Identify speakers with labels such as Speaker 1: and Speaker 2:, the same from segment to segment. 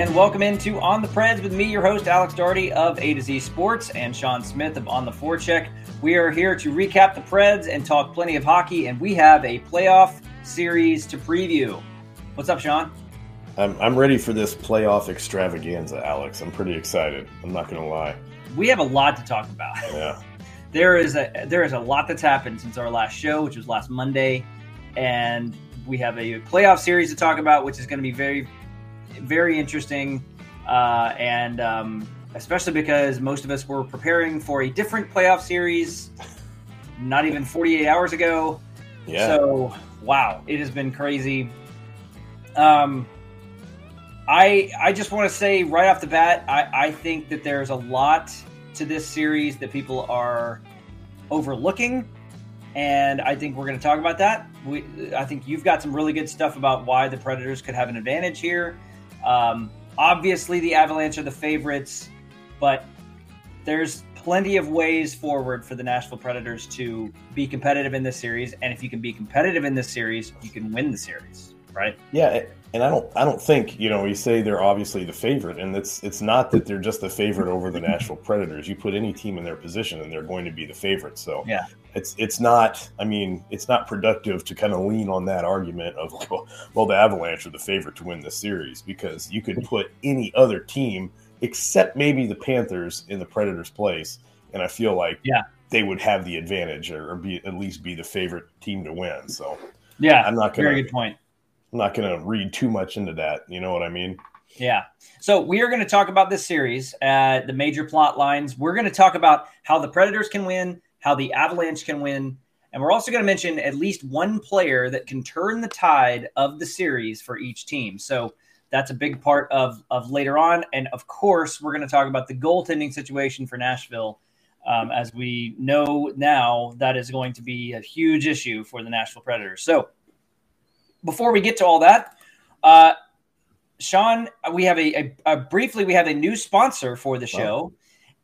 Speaker 1: And welcome into On the Preds with me, your host Alex Daugherty of A to Z Sports and Shaun Smith of On the Forecheck. We are here to recap the Preds and talk plenty of hockey, and we have a playoff series to preview. What's up, Shaun?
Speaker 2: I'm, I'm ready for this playoff extravaganza, Alex. I'm pretty excited. I'm not going to lie.
Speaker 1: We have a lot to talk about.
Speaker 2: Yeah.
Speaker 1: there is a there is a lot that's happened since our last show, which was last Monday, and we have a playoff series to talk about, which is going to be very very interesting, uh, and um, especially because most of us were preparing for a different playoff series, not even 48 hours ago.
Speaker 2: Yeah.
Speaker 1: So wow, it has been crazy. Um, I I just want to say right off the bat, I, I think that there's a lot to this series that people are overlooking, and I think we're going to talk about that. We I think you've got some really good stuff about why the Predators could have an advantage here. Um, obviously, the Avalanche are the favorites, but there's plenty of ways forward for the Nashville Predators to be competitive in this series. And if you can be competitive in this series, you can win the series, right?
Speaker 2: Yeah, and I don't I don't think, you know, you say they're obviously the favorite and it's it's not that they're just the favorite over the Nashville Predators. You put any team in their position and they're going to be the favorite. So
Speaker 1: Yeah.
Speaker 2: It's it's not I mean, it's not productive to kind of lean on that argument of well, well the Avalanche are the favorite to win the series because you could put any other team except maybe the Panthers in the Predators place and I feel like
Speaker 1: Yeah.
Speaker 2: they would have the advantage or, be at least be the favorite team to win. So
Speaker 1: Yeah.
Speaker 2: I'm not gonna
Speaker 1: Very good point.
Speaker 2: I'm not going to read too much into that. You know what I mean?
Speaker 1: Yeah. So we are going to talk about this series, uh, the major plot lines. We're going to talk about how the Predators can win, how the Avalanche can win, and we're also going to mention at least one player that can turn the tide of the series for each team. So that's a big part of of later on, and of course, we're going to talk about the goaltending situation for Nashville. Um, as we know now, that is going to be a huge issue for the Nashville Predators. So, before we get to all that, uh, Shaun, we have a, a, a, briefly we have a new sponsor for the show,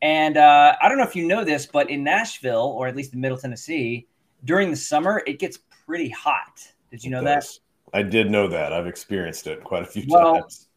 Speaker 1: and uh, I don't know if you know this, but in Nashville or at least in Middle Tennessee during the summer, it gets pretty hot. Did you know that?
Speaker 2: I did know that. I've experienced it quite a few
Speaker 1: well,
Speaker 2: times.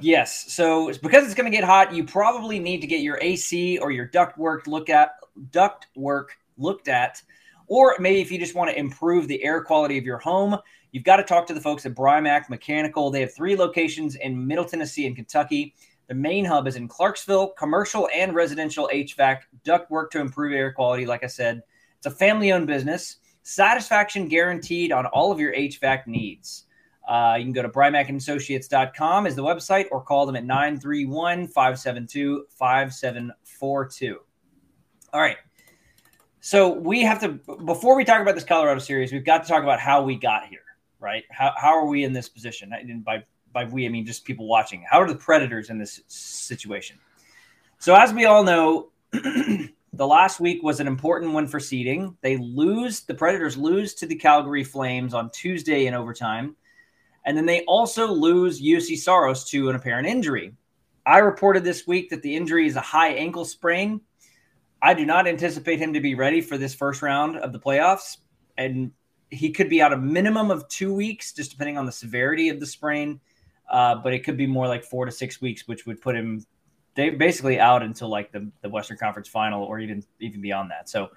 Speaker 1: Yes. So it's because it's going to get hot, you probably need to get your AC or your duct work look at duct work looked at, or maybe if you just want to improve the air quality of your home, you've got to talk to the folks at Brymac Mechanical. They have three locations in Middle Tennessee and Kentucky. The main hub is in Clarksville, commercial and residential HVAC, duct work to improve air quality. Like I said, it's a family owned business. Satisfaction guaranteed on all of your HVAC needs. Uh, you can go to brymackandassociates.com is the website or call them at 931-572-5742. All right. So we have to before we talk about this Colorado series, we've got to talk about how we got here, right? How, how are we in this position? By by we, I mean just people watching. How are the Predators in this situation? So as we all know, the last week was an important one for seeding. They lose, the Predators lose to the Calgary Flames on Tuesday in overtime. And then they also lose Juuse Saros to an apparent injury. I reported this week that the injury is a high ankle sprain. I do not anticipate him to be ready for this first round of the playoffs. And he could be out a minimum of two weeks, just depending on the severity of the sprain. Uh, but it could be more like four to six weeks, which would put him they basically out until like the, the Western Conference final or even even beyond that. So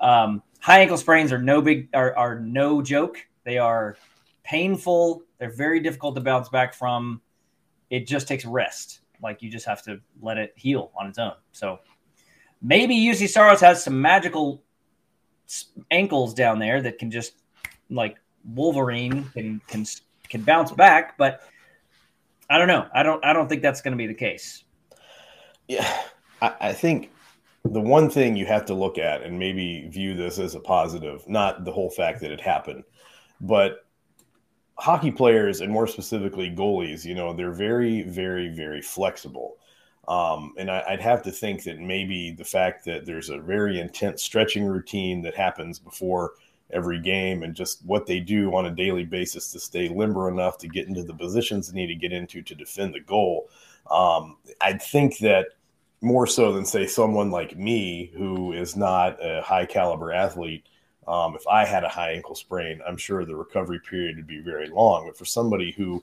Speaker 1: um, high ankle sprains are no big are, are no joke. They are painful. They're very difficult to bounce back from. It just takes rest. Like you just have to let it heal on its own. So maybe Juuse Saros has some magical ankles down there that can just like Wolverine can can can bounce back, but I don't know. I don't I don't think that's going to be the case.
Speaker 2: Yeah, I, I think the one thing you have to look at and maybe view this as a positive, not the whole fact that it happened, but hockey players and more specifically goalies, you know, they're very, very, very flexible. Um, and I, would have to think that maybe the fact that there's a very intense stretching routine that happens before every game and just what they do on a daily basis to stay limber enough to get into the positions they need to get into to defend the goal. Um, I'd think that more so than say someone like me who is not a high caliber athlete. Um, if I had a high ankle sprain, I'm sure the recovery period would be very long. But for somebody who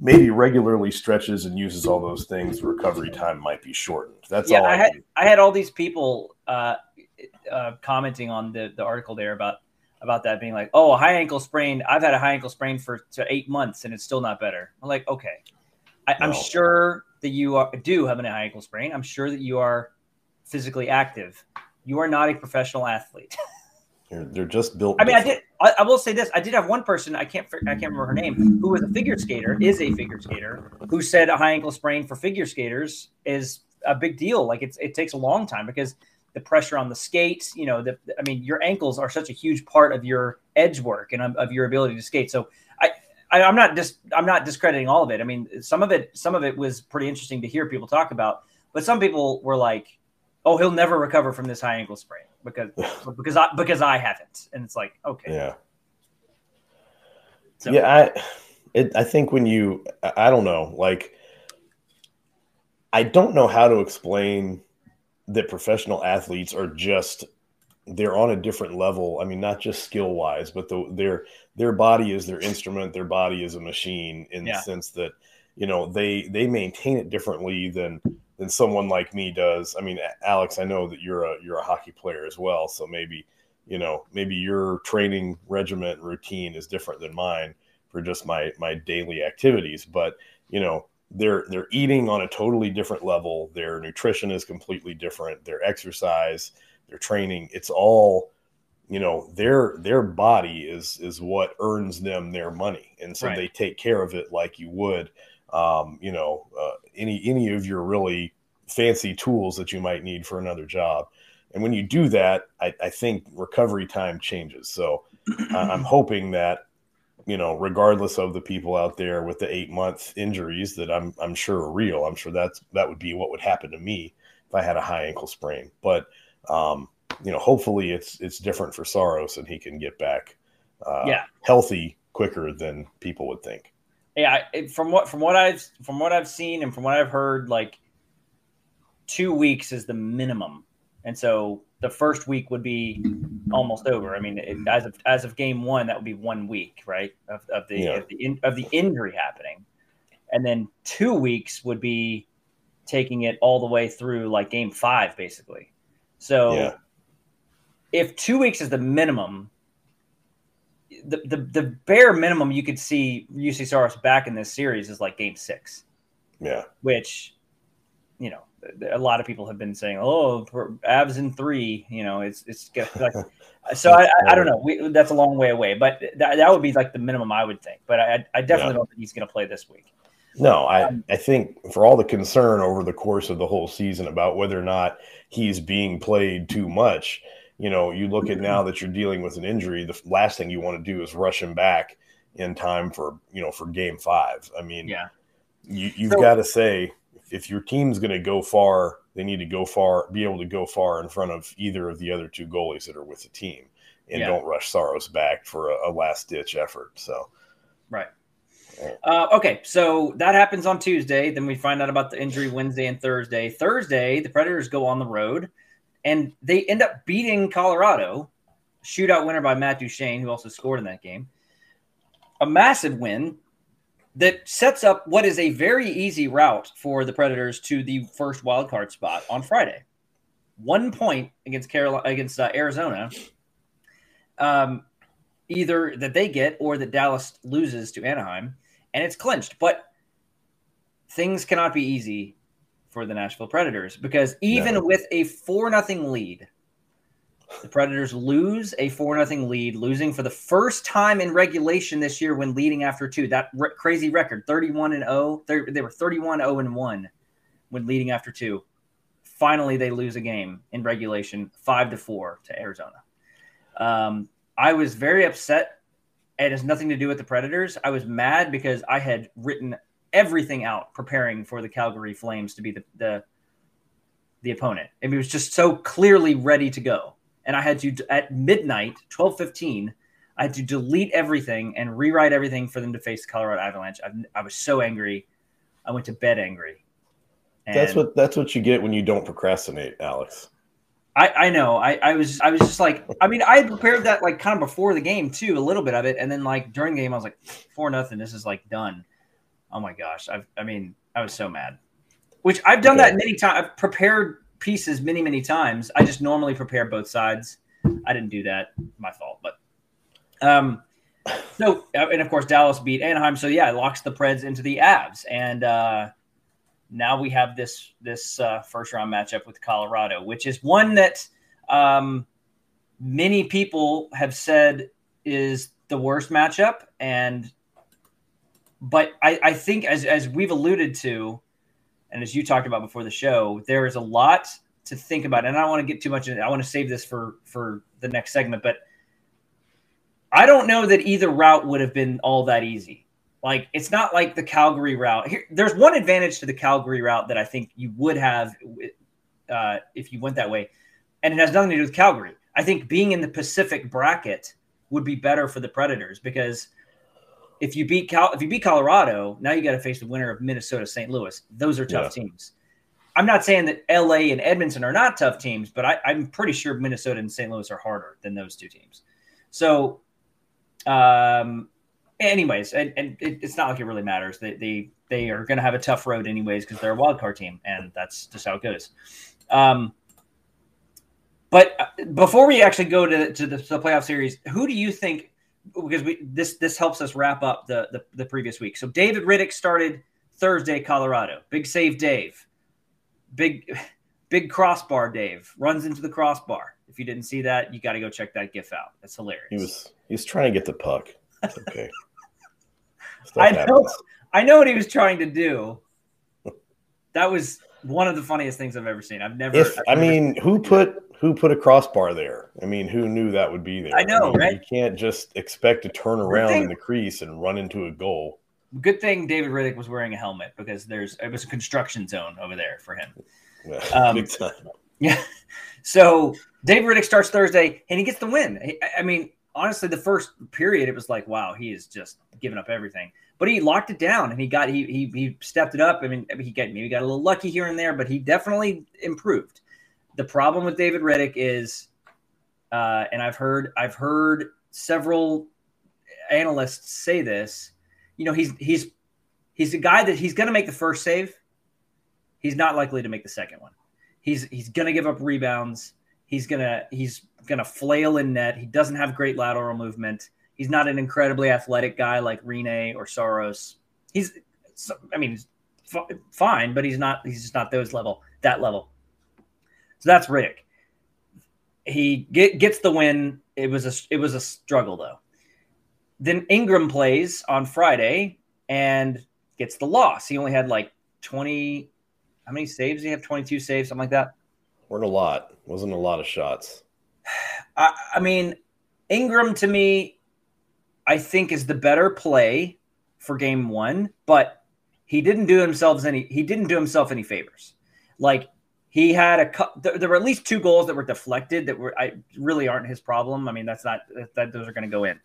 Speaker 2: maybe regularly stretches and uses all those things, recovery time might be shortened. That's
Speaker 1: yeah,
Speaker 2: all I,
Speaker 1: I had. I had all these people uh, uh, commenting on the, the article there about about that being like, oh, a high ankle sprain. I've had a high ankle sprain for eight months and it's still not better. I'm like, okay, I, am sure that you are, do have a high ankle sprain. I'm sure that you are physically active. You are not a professional athlete.
Speaker 2: They're, they're just built.
Speaker 1: I mean. I did. I, I, will say this: I did have one person. I can't. I can't remember her name. Who was a figure skater? Is a figure skater who said a high ankle sprain for figure skaters is a big deal. Like it's it takes a long time because the pressure on the skates. You know, the, I mean, your ankles are such a huge part of your edge work and of your ability to skate. So I, I am not just I'm not discrediting all of it. I mean, some of it some of it was pretty interesting to hear people talk about, but some people were like, "Oh, he'll never recover from this high ankle sprain because because I because I haven't," and it's like, okay,
Speaker 2: yeah, so. yeah. I it, I think when you I don't know like. I don't know how to explain that professional athletes are just they're on a different level. I mean, not just skill wise, but the, their their body is their instrument. Their body is a machine in yeah. the sense that you know they they maintain it differently than than someone like me does. I mean, Alex, I know that you're a you're a hockey player as well, so maybe you know maybe your training regiment routine is different than mine for just my my daily activities. But you know, they're they're eating on a totally different level. Their nutrition is completely different. Their exercise, their training, it's all you know their their body is is what earns them their money and so right. they take care of it like you would um, you know uh, any any of your really fancy tools that you might need for another job and when you do that i, I think recovery time changes so i'm hoping that you know, regardless of the people out there with the eight month injuries that I'm I'm sure are real. I'm sure that's that would be what would happen to me if I had a high ankle sprain. But um, you know, hopefully it's it's different for Saros and he can get back uh, yeah. healthy quicker than people would think.
Speaker 1: Yeah, from what from what I've from what I've seen and from what I've heard, like two weeks is the minimum, and so the first week would be almost over. I mean, it, as of as of game one, that would be one week, right, of, of the yeah. of the in, of the injury happening, and then two weeks would be taking it all the way through like game five, basically. So, yeah. if two weeks is the minimum, the, the the bare minimum you could see Juuse Saros back in this series is like game six.
Speaker 2: Yeah,
Speaker 1: which you know a lot of people have been saying, "Oh, Avs in three, you know, it's it's like." so I, I, don't know. We, that's a long way away, but that, that would be like the minimum I would think. But I, I definitely yeah. don't think he's going to play this week.
Speaker 2: No, I, um, I think for all the concern over the course of the whole season about whether or not he's being played too much, you know, you look at now that you're dealing with an injury, the last thing you want to do is rush him back in time for you know for game five. I mean,
Speaker 1: yeah,
Speaker 2: you, you've so, got to say if your team's going to go far, they need to go far, be able to go far in front of either of the other two goalies that are with the team, and yeah. don't rush Saros back for a, a last ditch effort. So,
Speaker 1: right. Uh, okay, so that happens on Tuesday. Then we find out about the injury Wednesday and Thursday. Thursday, the Predators go on the road, and they end up beating Colorado. Shootout winner by Matt Duchene, who also scored in that game. A massive win that sets up what is a very easy route for the Predators to the first wild card spot on Friday. One point against Carolina against uh, Arizona, um, either that they get or that Dallas loses to Anaheim, and it's clinched. But things cannot be easy for the Nashville Predators because even no. with a four nothing lead, the Predators lose a 4 0 lead, losing for the first time in regulation this year when leading after two. That re- crazy record 31 and 0. They were 31 0 and 1 when leading after two. finally they lose a game in regulation, five to four to Arizona. Um, I was very upset. It has nothing to do with the Predators. I was mad because I had written everything out preparing for the Calgary Flames to be the the, the opponent. It was just so clearly ready to go. And I had to at midnight, twelve fifteen, I had to delete everything and rewrite everything for them to face the Colorado Avalanche. I, I was so angry. I went to bed angry.
Speaker 2: And that's what that's what you get when you don't procrastinate, Alex.
Speaker 1: I, I know. I, I was I was just like I mean I had prepared that like kind of before the game too, a little bit of it, and then like during the game I was like four nothing. This is like done. Oh my gosh! I I mean I was so mad. Which I've done okay. that many times. I've prepared pieces many many times. I just normally prepare both sides. I didn't do that. My fault. But um, so and of course Dallas beat Anaheim. So yeah, it locks the Preds into the Avs and. uh now we have this this uh, first round matchup with Colorado, which is one that um, many people have said is the worst matchup, and but I, I think as as we've alluded to, and as you talked about before the show, there is a lot to think about, and I don't want to get too much in it. I want to save this for for the next segment, but I don't know that either route would have been all that easy. Like it's not like the Calgary route. Here, there's one advantage to the Calgary route that I think you would have uh, if you went that way, and it has nothing to do with Calgary. I think being in the Pacific bracket would be better for the Predators because if you beat Cal- if you beat Colorado, now you got to face the winner of Minnesota St. Louis. Those are tough yeah. teams. I'm not saying that LA and Edmonton are not tough teams, but I, am pretty sure Minnesota and St. Louis are harder than those two teams. So, um, anyways, and, and it, it's not like it really matters. They they, they are going to have a tough road anyways because they're a wild card team, and that's just how it goes. Um, but uh, before we actually go to, to the, to the playoff series, who do you think? Because we this this helps us wrap up the, the the previous week. So David Rittich started Thursday, Colorado. Big save, Dave. Big big crossbar, Dave runs into the crossbar. If you didn't see that, you got to go check that GIF out. That's hilarious.
Speaker 2: He was he was trying to get the puck. It's okay.
Speaker 1: I know, I know what he was trying to do. That was one of the funniest things I've ever seen. I've never.
Speaker 2: If,
Speaker 1: I've
Speaker 2: I mean, who put who put a crossbar there? I mean, who knew that would be there?
Speaker 1: I know,
Speaker 2: I mean,
Speaker 1: right?
Speaker 2: You can't just expect to turn around in the crease and run into a goal.
Speaker 1: Good thing David Rittich was wearing a helmet because there's it was a construction zone over there for him.
Speaker 2: Yeah, um.
Speaker 1: Yeah. So David Rittich starts Thursday and he gets the win. I mean, honestly, the first period, it was like, wow, he is just giving up everything. But he locked it down and he got he he, he stepped it up. I mean, he got maybe got a little lucky here and there, but he definitely improved. The problem with David Rittich is, uh, and I've heard I've heard several analysts say this. You know, he's he's he's a guy that he's going to make the first save. He's not likely to make the second one. He's he's going to give up rebounds. He's gonna he's to flail in net. He doesn't have great lateral movement. He's not an incredibly athletic guy like Rinne or Saros. He's, I mean, he's fine, but he's not. He's just not those level, that level. So that's Rick. He get, gets the win. It was a it was a struggle though. Then Ingram plays on Friday and gets the loss. He only had like twenty. How many saves? Did he have twenty two saves, something like that.
Speaker 2: Weren't a lot. Wasn't a lot of shots.
Speaker 1: I, I mean, Ingram to me, I think is the better play for game one, but he didn't do himself any he didn't do himself any favors. Like he had a there were at least two goals that were deflected that were I really aren't his problem. I mean, that's not that those are going to go in.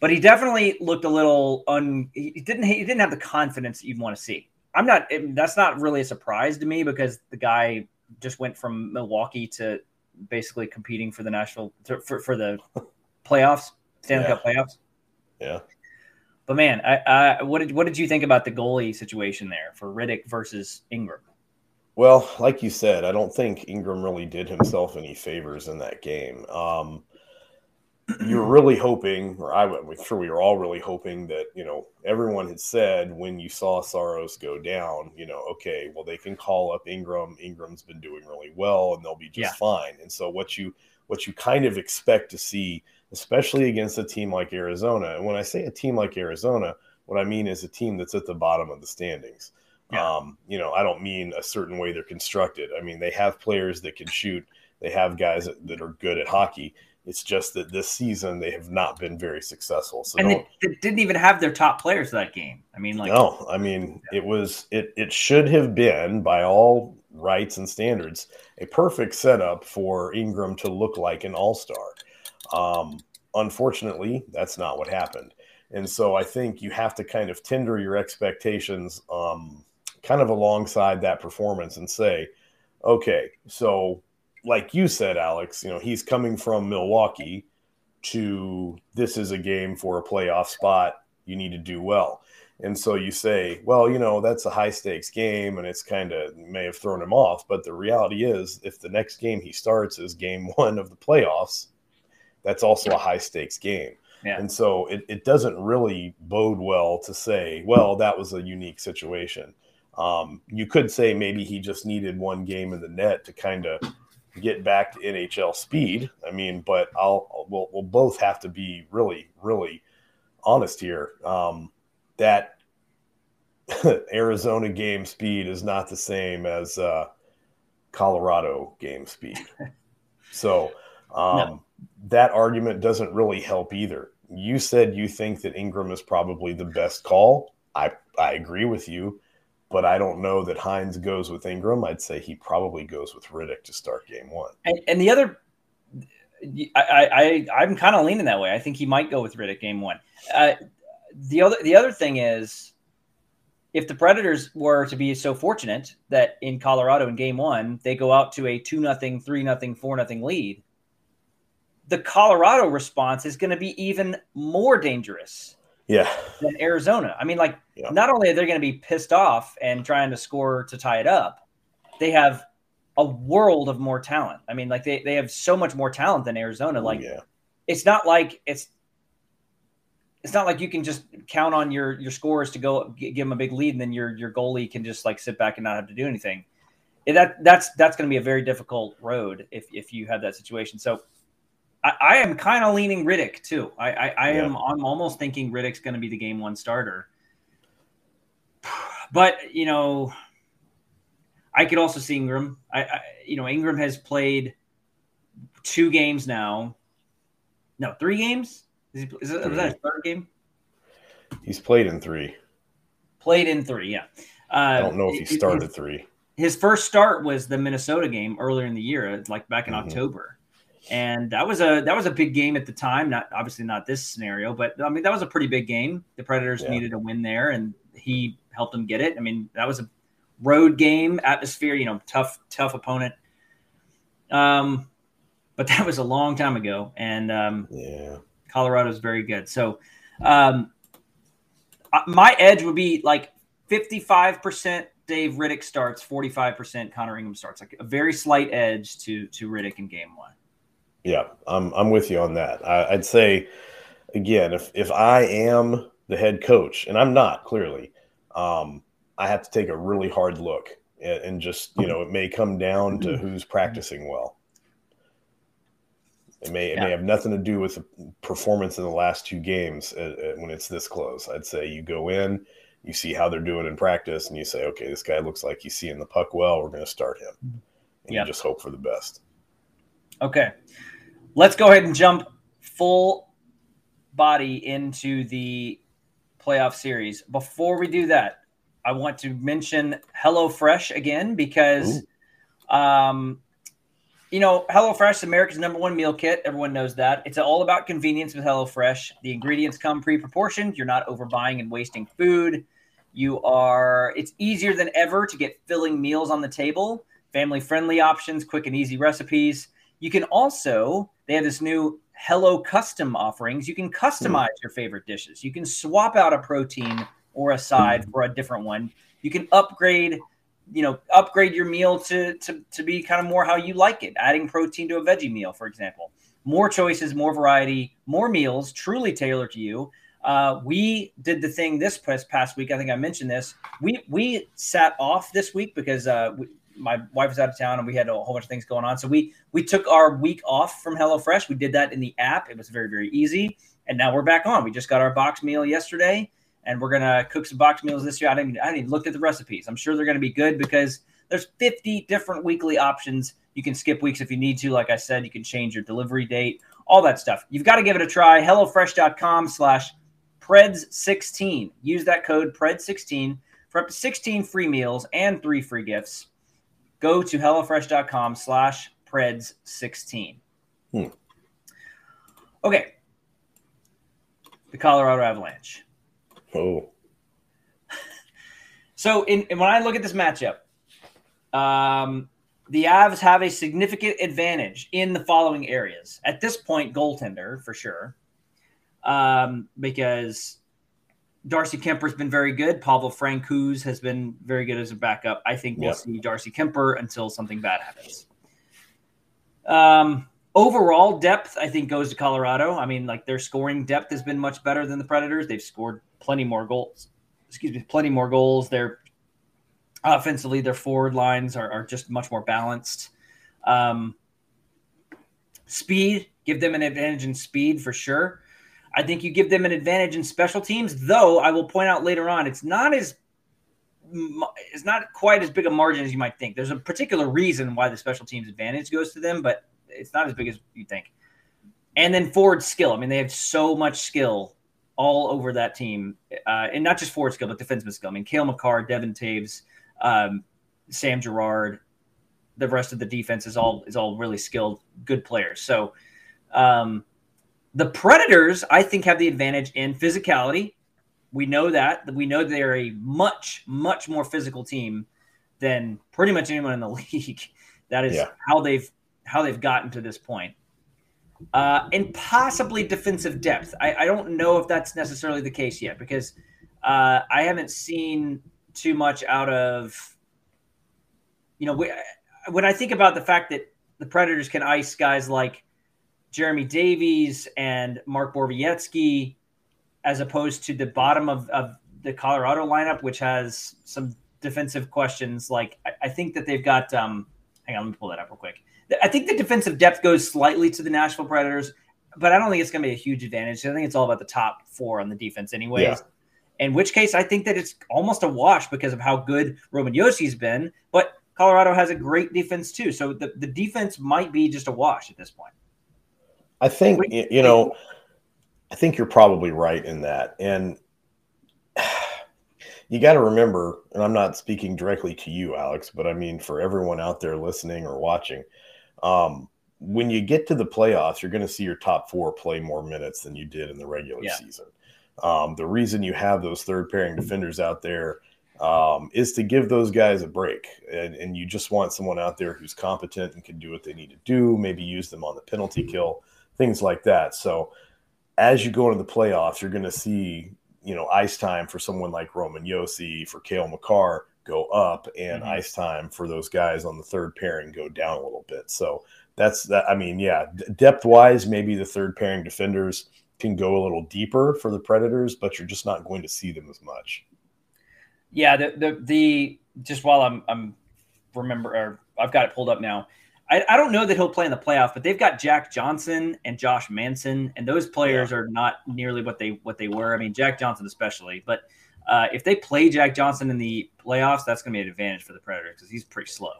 Speaker 1: But he definitely looked a little un he didn't he didn't have the confidence that you'd want to see. I'm not that's not really a surprise to me because the guy just went from Milwaukee to basically competing for the national for, for the playoffs, Stanley yeah. Cup playoffs.
Speaker 2: Yeah.
Speaker 1: But man, I, I, what did what did you think about the goalie situation there for Rittich versus Ingram?
Speaker 2: Well, like you said, I don't think Ingram really did himself any favors in that game. Um, you're really hoping, or I, am sure we were all really hoping that you know everyone had said when you saw Saros go down, you know, okay, well they can call up Ingram. Ingram's been doing really well, and they'll be just yeah. fine. And so what you what you kind of expect to see, especially against a team like Arizona, and when I say a team like Arizona, what I mean is a team that's at the bottom of the standings. Yeah. Um, you know, I don't mean a certain way they're constructed. I mean, they have players that can shoot. They have guys that, that are good at hockey. It's just that this season they have not been very successful. So
Speaker 1: and they, they, didn't even have their top players that game. I mean, like
Speaker 2: no, I mean it was it it should have been by all rights and standards a perfect setup for Ingram to look like an all star. Um, unfortunately, that's not what happened. And so I think you have to kind of tender your expectations um, kind of alongside that performance and say, okay, so like you said, Alex, you know, he's coming from Milwaukee to this is a game for a playoff spot. You need to do well. And so you say, well, you know, that's a high stakes game and it's kind of may have thrown him off. But the reality is, if the next game he starts is game one of the playoffs, that's also a high stakes game. Yeah. And so it, it doesn't really bode well to say, well, that was a unique situation. Um, you could say maybe he just needed one game in the net to kind of get back to NHL speed. I mean, but I'll we'll, we'll both have to be really, really honest here. Um, that Arizona game speed is not the same as uh, Colorado game speed. So um, no. that argument doesn't really help either. You said you think that Ingram is probably the best call. I I agree with you but I don't know that Hynes goes with Ingram. I'd say he probably goes with Rittich to start game one.
Speaker 1: And, and the other, I, I, am kind of leaning that way. I think he might go with Rittich game one. Uh, the other, the other thing is, if the Predators were to be so fortunate that in Colorado in game one they go out to a two nothing, three nothing, four nothing lead, the Colorado response is going to be even more dangerous
Speaker 2: yeah.
Speaker 1: than Arizona. I mean, like, yeah. not only are they going to be pissed off and trying to score to tie it up, they have a world of more talent. I mean, like, they, they have so much more talent than Arizona. Like, yeah. it's not like it's. It's not like you can just count on your your scores to go give them a big lead, and then your your goalie can just like sit back and not have to do anything. That that's that's going to be a very difficult road if if you have that situation. So I, I am kind of leaning Rittich too. I, I, I yeah. am I'm almost thinking Rittich's going to be the game one starter. But you know, I could also see Ingram. I, I you know Ingram has played two games now. No, three games. Is, he, is, it, is that his third game?
Speaker 2: He's played in three.
Speaker 1: Played in three, yeah.
Speaker 2: Uh, I don't know if he started his, three.
Speaker 1: His first start was the Minnesota game earlier in the year, like back in mm-hmm. October and that was a that was a big game at the time. Not obviously not this scenario, but I mean that was a pretty big game. The Predators yeah. needed a win there, and he helped them get it. I mean that was a road game atmosphere. You know, tough tough opponent. Um, but that was a long time ago, and um,
Speaker 2: yeah,
Speaker 1: Colorado's very good. So, um, uh, my edge would be like fifty five percent. Dave Rittich starts, forty five percent Connor Ingram starts, like a very slight edge to to Rittich in game one.
Speaker 2: Yeah, I'm I'm with you on that. I, would say again, if if I am the head coach, and I'm not clearly, um, I have to take a really hard look and, and just you know it may come down to who's practicing well. It may it yeah. may have nothing to do with the performance in the last two games uh, uh, when it's this close. I'd say you go in, you see how they're doing in practice, and you say, okay, this guy looks like he's seeing the puck well. We're going to start him, and yep. you just hope for the best.
Speaker 1: Okay. Let's go ahead and jump full body into the playoff series. Before we do that, I want to mention HelloFresh again because, um, you know, HelloFresh, America's number one meal kit. Everyone knows that. It's all about convenience with HelloFresh. The ingredients come pre proportioned. You're not overbuying and wasting food. You are, it's easier than ever to get filling meals on the table, family friendly options, quick and easy recipes. You can also they have this new Hello Custom offerings. You can customize your favorite dishes. You can swap out a protein or a side for a different one. You can upgrade, you know, upgrade your meal to to to be kind of more how you like it, adding protein to a veggie meal, for example. More choices, more variety, more meals, truly tailored to you. Uh, we did the thing this past week. I think I mentioned this. We we sat off this week because uh, we, my wife was out of town and we had a whole bunch of things going on. So we we took our week off from HelloFresh. We did that in the app. It was very very easy, and now we're back on. We just got our box meal yesterday, and we're gonna cook some box meals this year. I didn't, I didn't even looked at the recipes. I'm sure they're gonna be good because there's 50 different weekly options. You can skip weeks if you need to. Like I said, you can change your delivery date, all that stuff. You've got to give it a try. HelloFresh.com slash Preds16. Use that code Pred16 for up to 16 free meals and three free gifts. Go to HelloFresh.com slash Preds16. Hmm. Okay. The Colorado Avalanche.
Speaker 2: Oh.
Speaker 1: so in, when I look at this matchup, um, the Avs have a significant advantage in the following areas. At this point, goaltender for sure, um, because Darcy Kuemper's been very good. Pavel Francouz has been very good as a backup. I think we'll see Darcy Kuemper until something bad happens. Um, overall depth, I think, goes to Colorado. I mean, like their scoring depth has been much better than the Predators. They've scored plenty more goals. Excuse me, plenty more goals. They're offensively, their forward lines are, are just much more balanced. Um, speed, give them an advantage in speed for sure. I think you give them an advantage in special teams, though I will point out later on it's not as it's not quite as big a margin as you might think. There's a particular reason why the special teams advantage goes to them, but it's not as big as you think. And then forward skill. I mean, they have so much skill all over that team, uh, and not just forward skill, but defenseman skill. I mean, Cale Makar, Devon Toews, um, Sam Girard, the rest of the defense is all is all really skilled, good players. So um, the Predators, I think, have the advantage in physicality. We know that. We know they are a much, much more physical team than pretty much anyone in the league. That is yeah. how they've how they've gotten to this point. Uh, and possibly defensive depth. I, I, don't know if that's necessarily the case yet because uh, I haven't seen too much out of, you know, when I think about the fact that the Predators can ice guys like Jeremy Davies and Mark Borowiecki, as opposed to the bottom of, of the Colorado lineup, which has some defensive questions. Like I, I think that they've got. Um, hang on, let me pull that up real quick. I think the defensive depth goes slightly to the Nashville Predators, but I don't think it's going to be a huge advantage. I think it's all about the top four on the defense, anyways. Yeah. In which case, I think that it's almost a wash because of how good Roman Josi's been. But Colorado has a great defense too, so the, the defense might be just a wash at this point.
Speaker 2: I think you know, I think you're probably right in that, and you got to remember, and I'm not speaking directly to you, Alex, but I mean for everyone out there listening or watching. Um, when you get to the playoffs, you're going to see your top four play more minutes than you did in the regular yeah. season. Um, the reason you have those third pairing defenders out there um, is to give those guys a break. And, and, you just want someone out there who's competent and can do what they need to do, maybe use them on the penalty kill, things like that. So as you go into the playoffs, you're going to see, you know, ice time for someone like Roman Josi, for Cale Makar go up and mm-hmm. ice time for those guys on the third pairing go down a little bit. So that's that. I mean, yeah, depth wise, maybe the third pairing defenders can go a little deeper for the Predators, but you're just not going to see them as much.
Speaker 1: Yeah, the the, the just while I'm I'm remember or I've got it pulled up now. I, I don't know that he'll play in the playoff, but they've got Jack Johnson and Josh Manson, and those players yeah. are not nearly what they what they were. I mean, Jack Johnson especially, but uh, if they play Jack Johnson in the playoffs, that's going to be an advantage for the Predators because he's pretty slow.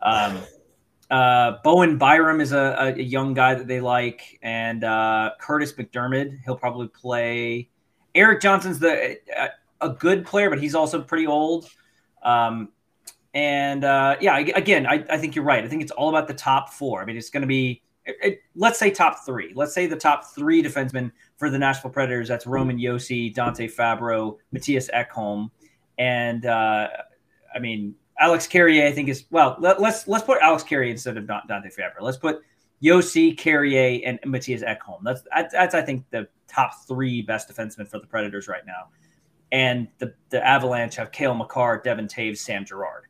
Speaker 1: Um, uh, Bowen Byram is a, a, young guy that they like, and uh, Kurtis MacDermid, he'll probably play. Erik Johnson's the a, a good player, but he's also pretty old. Um, and uh, yeah, again, I, I, think you're right. I think it's all about the top four. I mean, it's going to be, it, it, let's say top three. Let's say the top three defensemen for the Nashville Predators. That's Roman Josi, Dante Fabbro, Mattias Ekholm, and uh, I mean Alex Carrier. I think is well. Let, us let's, let's put Alex Carrier instead of Dante Fabbro. Let's put Josi, Carrier, and Mattias Ekholm. That's, that's that's I think the top three best defensemen for the Predators right now. And the the Avalanche have Cale Makar, Devon Toews, Sam Girard.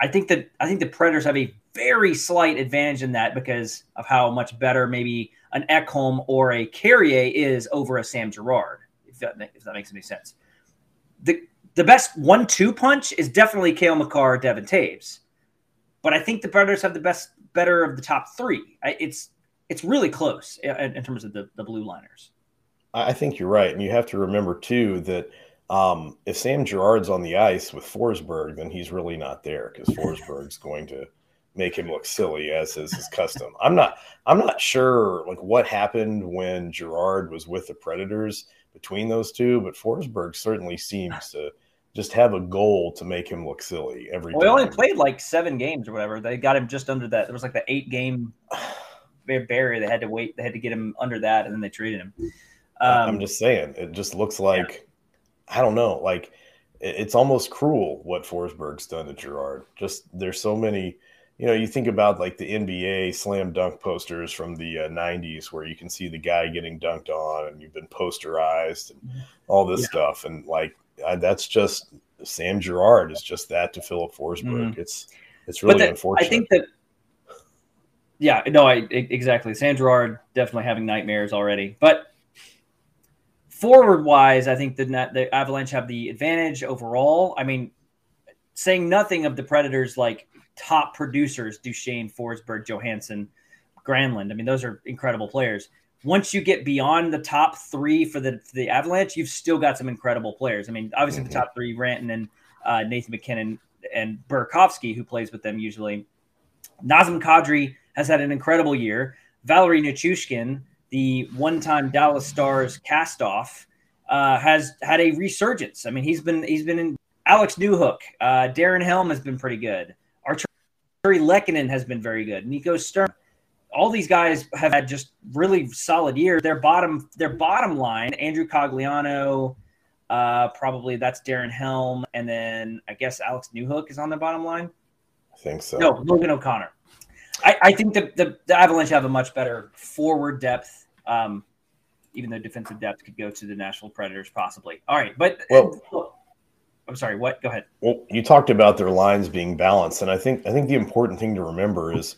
Speaker 1: I think that I think the Predators have a very slight advantage in that because of how much better maybe an Ekholm or a Carrier is over a Sam Girard, if that, if that makes any sense. The the best one-two punch is definitely Cale Makar, Devon Toews, but I think the Predators have the best, better of the top three. It's it's really close in, in terms of the, the blue liners.
Speaker 2: I think you're right, and you have to remember too that Um, if Sam Girard's on the ice with Forsberg, then he's really not there because Forsberg's going to make him look silly, as is his custom. I'm not. I'm not sure like what happened when Girard was with the Predators between those two, but Forsberg certainly seems to just have a goal to make him look silly every
Speaker 1: well,
Speaker 2: time.
Speaker 1: He only played like seven games or whatever. They got him just under that. There was like the eight game barrier. They had to wait. They had to get him under that, and then they traded him.
Speaker 2: Um, I'm just saying, it just looks like. I don't know, like it's almost cruel what Forsberg's done to Girard. Just there's so many, you know, you think about like the NBA slam dunk posters from the uh, 90s where you can see the guy getting dunked on and you've been posterized and mm-hmm. all this yeah. stuff. And like I, that's just Sam Girard is just that to Filip Forsberg. Mm-hmm. It's it's really the, unfortunate.
Speaker 1: I think that yeah, no, I exactly. Sam Girard definitely having nightmares already. But forward wise, I think the the Avalanche have the advantage overall. I mean, saying nothing of the Predators like top producers, Duchene, Forsberg, Johansson, Granlund. I mean, those are incredible players. Once you get beyond the top three for the for the Avalanche, you've still got some incredible players. I mean, obviously mm-hmm. the top three, Rantanen and uh, Nathan MacKinnon and Burakovsky, who plays with them usually. Nazem Kadri has had an incredible year. Valeri Nichushkin, the one-time Dallas Stars castoff, uh, has had a resurgence. I mean, he's been he's been in Alex Newhook, uh, Darren Helm has been pretty good. Artturi Lehkonen has been very good. Nico Sturm. all these guys have had just really solid years. Their bottom their bottom line, Andrew Cogliano, uh, probably that's Darren Helm, and then I guess Alex Newhook is on the bottom line.
Speaker 2: I think so.
Speaker 1: No, Logan O'Connor. I, I think the, the, the Avalanche have a much better forward depth. Um, even though defensive depth could go to the Nashville Predators possibly. All right, but well, I'm sorry. What? Go ahead.
Speaker 2: Well, you talked about their lines being balanced, and I think I think the important thing to remember is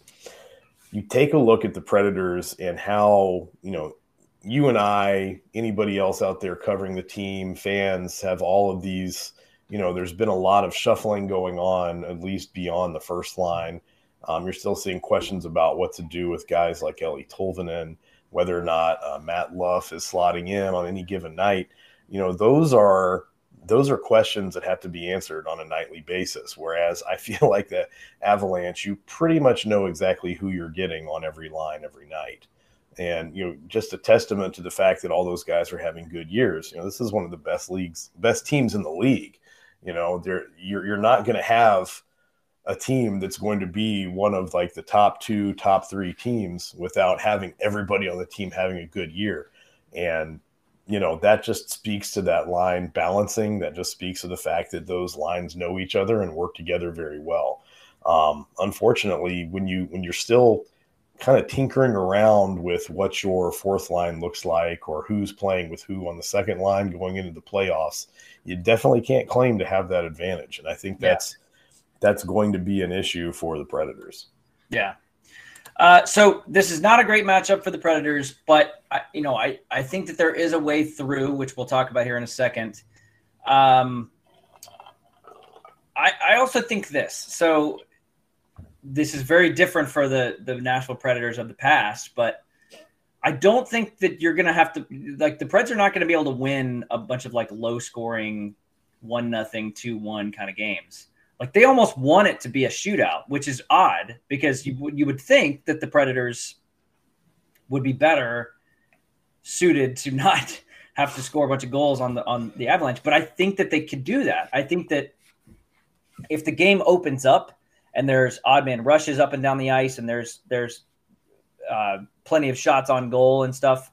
Speaker 2: you take a look at the Predators and how you know you and I, anybody else out there covering the team, fans have all of these. You know, there's been a lot of shuffling going on, at least beyond the first line. Um, you're still seeing questions about what to do with guys like Eeli Tolvanen, whether or not uh, Matt Luff is slotting in on any given night. You know, those are those are questions that have to be answered on a nightly basis. Whereas I feel like the Avalanche, you pretty much know exactly who you're getting on every line every night. And you know, just a testament to the fact that all those guys are having good years. You know, this is one of the best leagues, best teams in the league. You know, you're you're not going to have a team that's going to be one of like the top two, top three teams without having everybody on the team having a good year. And, you know, that just speaks to that line balancing. That just speaks to the fact that those lines know each other and work together very well. Um, unfortunately, when you when you're still kind of tinkering around with what your fourth line looks like or who's playing with who on the second line going into the playoffs, you definitely can't claim to have that advantage. And I think that's yeah that's going to be an issue for the Predators.
Speaker 1: Yeah. Uh, so this is not a great matchup for the Predators, but I, you know, I, I think that there is a way through, which we'll talk about here in a second. Um, I, I also think this. So this is very different for the the Nashville Predators of the past, but I don't think that you're going to have to like the Preds are not going to be able to win a bunch of like low scoring one nothing two one kind of games. Like they almost want it to be a shootout, which is odd because you you would think that the Predators would be better suited to not have to score a bunch of goals on the on the Avalanche. But I think that they could do that. I think that if the game opens up and there's odd man rushes up and down the ice and there's there's uh, plenty of shots on goal and stuff,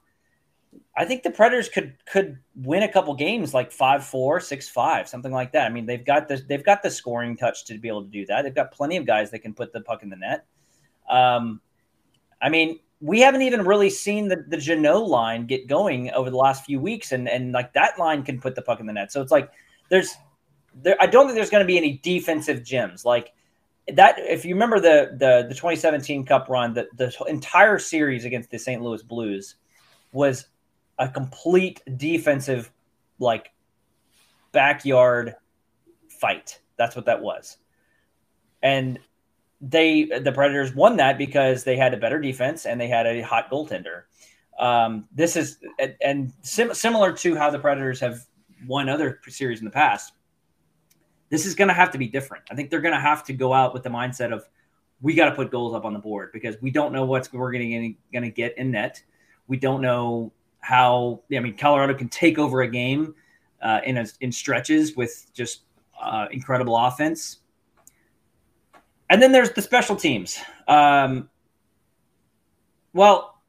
Speaker 1: I think the Predators could could win a couple games like 5-4, 6-5, something like that. I mean, they've got the they've got the scoring touch to be able to do that. They've got plenty of guys that can put the puck in the net. Um, I mean, we haven't even really seen the the Jeannot line get going over the last few weeks, and and like that line can put the puck in the net. So it's like there's there. I don't think there's going to be any defensive gems like that. If you remember the the the 2017 Cup run, the the entire series against the St. Louis Blues was a complete defensive like backyard fight. That's what that was. And they the Predators won that because they had a better defense and they had a hot goaltender. Um, this is and sim- similar to how the Predators have won other series in the past. This is going to have to be different. I think they're going to have to go out with the mindset of we got to put goals up on the board because we don't know what's we're going to get in net. We don't know how. I mean, Colorado can take over a game uh, in a, in stretches with just uh, incredible offense. And then there's the special teams. Um, well,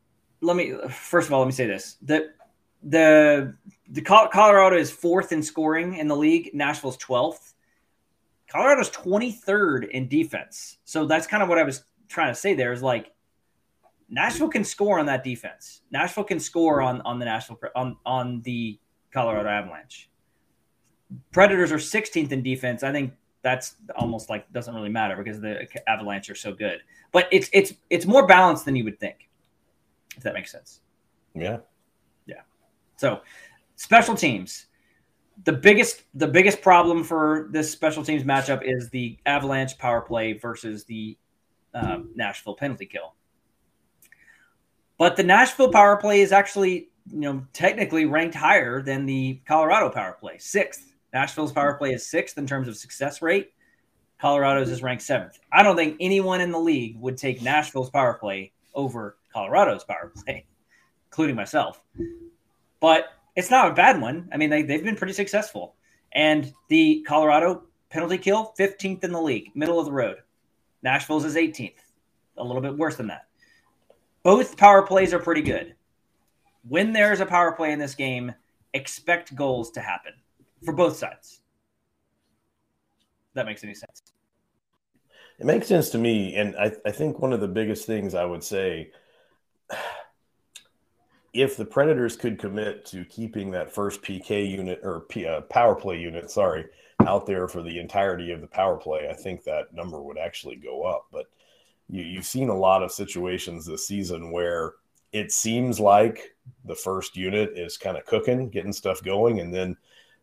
Speaker 1: let me first of all let me say this: that the the Colorado is fourth in scoring in the league. Nashville's twelfth. Colorado's twenty third in defense. So that's kind of what I was trying to say. There is like Nashville can score on that defense. Nashville can score on on the Nashville on on the Colorado Avalanche. Predators are 16th in defense. I think that's almost like doesn't really matter because the Avalanche are so good. But it's it's it's more balanced than you would think, if that makes sense.
Speaker 2: Yeah.
Speaker 1: Yeah. So special teams. The biggest the biggest problem for this special teams matchup is the Avalanche power play versus the um, Nashville penalty kill. But the Nashville power play is actually, you know, technically ranked higher than the Colorado power play, sixth. Nashville's power play is sixth in terms of success rate. Colorado's is ranked seventh. I don't think anyone in the league would take Nashville's power play over Colorado's power play, including myself. But it's not a bad one. I mean, they, they've been pretty successful. And the Colorado penalty kill, 15th in the league, middle of the road. Nashville's is 18th, a little bit worse than that. Both power plays are pretty good. When there's a power play in this game, expect goals to happen for both sides. that makes any sense.
Speaker 2: It makes sense to me. And I, I think one of the biggest things I would say if the Predators could commit to keeping that first PK unit or P, uh, power play unit, sorry, out there for the entirety of the power play, I think that number would actually go up. But you, you've seen a lot of situations this season where it seems like the first unit is kind of cooking, getting stuff going, and then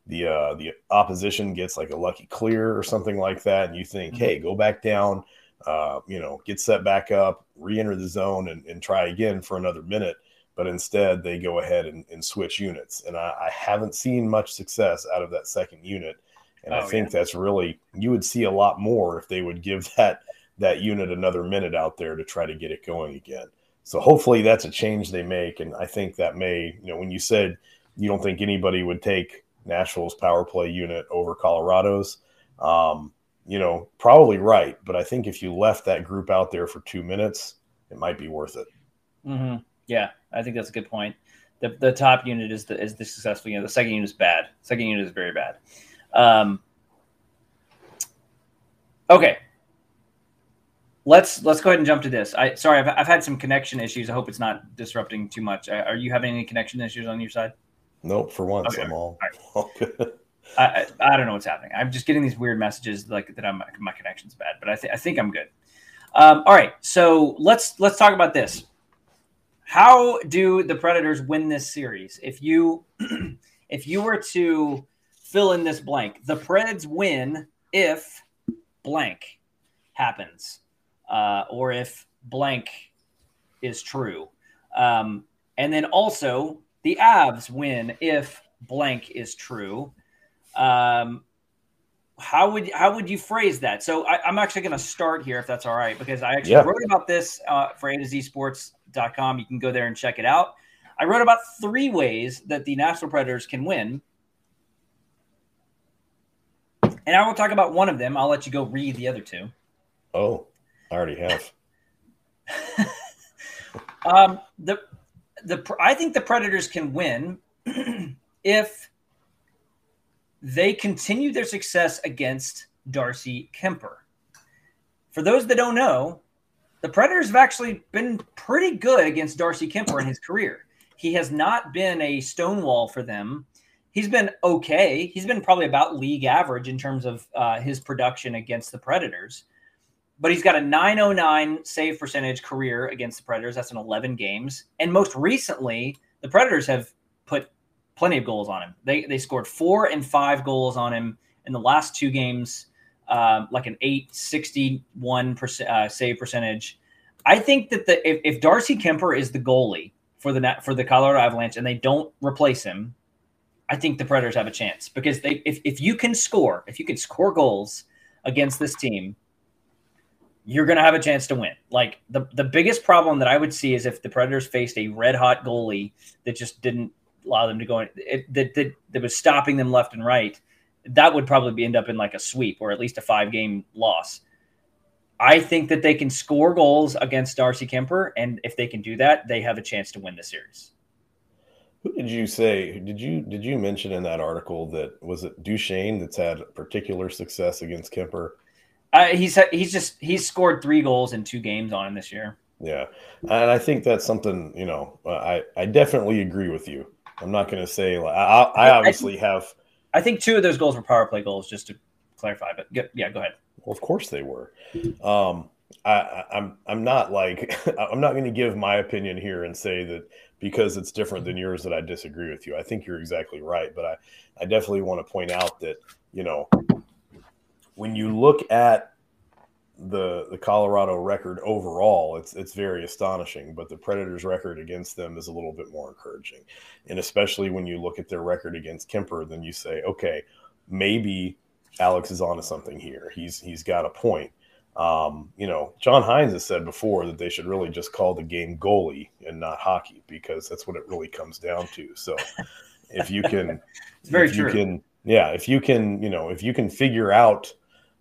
Speaker 2: the uh, the opposition gets like a lucky clear or something like that, and you think, mm-hmm. hey, go back down, uh, you know, get set back up, re-enter the zone, and, and try again for another minute. But instead, they go ahead and, and switch units, and I, I, haven't seen much success out of that second unit. And oh, I think yeah. that's really you would see a lot more if they would give that that unit another minute out there to try to get it going again. So hopefully that's a change they make, and I think that may, you know, when you said you don't think anybody would take Nashville's power play unit over Colorado's. Um, you know, probably right, but I think if you left that group out there for two minutes, it might be worth it.
Speaker 1: Mm-hmm. Yeah, I think that's a good point. The, the top unit is the is the successful unit. The second unit is bad. Second unit is very bad. Um, okay, let's let's go ahead and jump to this. I sorry, I've, I've had some connection issues. I hope it's not disrupting too much. Are you having any connection issues on your side?
Speaker 2: Nope. For once, okay. I'm all, all
Speaker 1: good. I, I don't know what's happening. I'm just getting these weird messages like that. I'm my connection's bad, but I think I think I'm good. Um, all right, so let's let's talk about this. How do the Predators win this series? If you if you were to fill in this blank, the Preds win if blank happens, uh, or if blank is true, um, and then also the Avs win if blank is true. Um, how would how would you phrase that? So I, am actually going to start here, if that's all right, because I actually yeah. wrote about this uh, for A to Z Sports.com. You can go there and check it out. I wrote about three ways that the National Predators can win. And I will talk about one of them. I'll let you go read the other two.
Speaker 2: Oh, I already have.
Speaker 1: um, the the I think the Predators can win if they continue their success against Darcy Kuemper. For those that don't know, the Predators have actually been pretty good against Darcy Kuemper in his career. He has not been a stonewall for them. He's been okay. He's been probably about league average in terms of uh, his production against the Predators but he's got a 909 save percentage career against the Predators. That's in 11 games. And most recently, the Predators have put plenty of goals on him. They, they scored four and five goals on him in the last two games, um, like an 861 percent, uh, save percentage. I think that the if, if Darcy Kuemper is the goalie for the for the Colorado Avalanche and they don't replace him, I think the Predators have a chance because they if, if you can score, if you can score goals against this team, you're going to have a chance to win. Like the the biggest problem that I would see is if the Predators faced a red hot goalie that just didn't allow them to go in, it, that, that that was stopping them left and right. That would probably be end up in like a sweep or at least a five game loss. I think that they can score goals against Darcy Kuemper, and if they can do that, they have a chance to win the series.
Speaker 2: Who did you say? Did you did you mention in that article that was it Duchene that's had particular success against Kuemper?
Speaker 1: He's he's just he's scored three goals in two games on him this year.
Speaker 2: Yeah, and I think that's something you know. I I definitely agree with you. I'm not going to say like, I, I obviously
Speaker 1: I
Speaker 2: have.
Speaker 1: I think two of those goals were power play goals, just to clarify. But yeah, go ahead.
Speaker 2: Well, of course they were. Um, I, I'm I'm not like I'm not going to give my opinion here and say that because it's different than yours that I disagree with you. I think you're exactly right, but I I definitely want to point out that you know when you look at the the Colorado record overall, it's it's very astonishing. But the Predators' record against them is a little bit more encouraging, and especially when you look at their record against Kuemper, then you say, okay, maybe Alex is onto something here. He's he's got a point. Um, you know, John Hynes has said before that they should really just call the game goalie and not hockey because that's what it really comes down to. So if you can,
Speaker 1: it's very
Speaker 2: if
Speaker 1: true.
Speaker 2: You can, yeah, if you can, you know, if you can figure out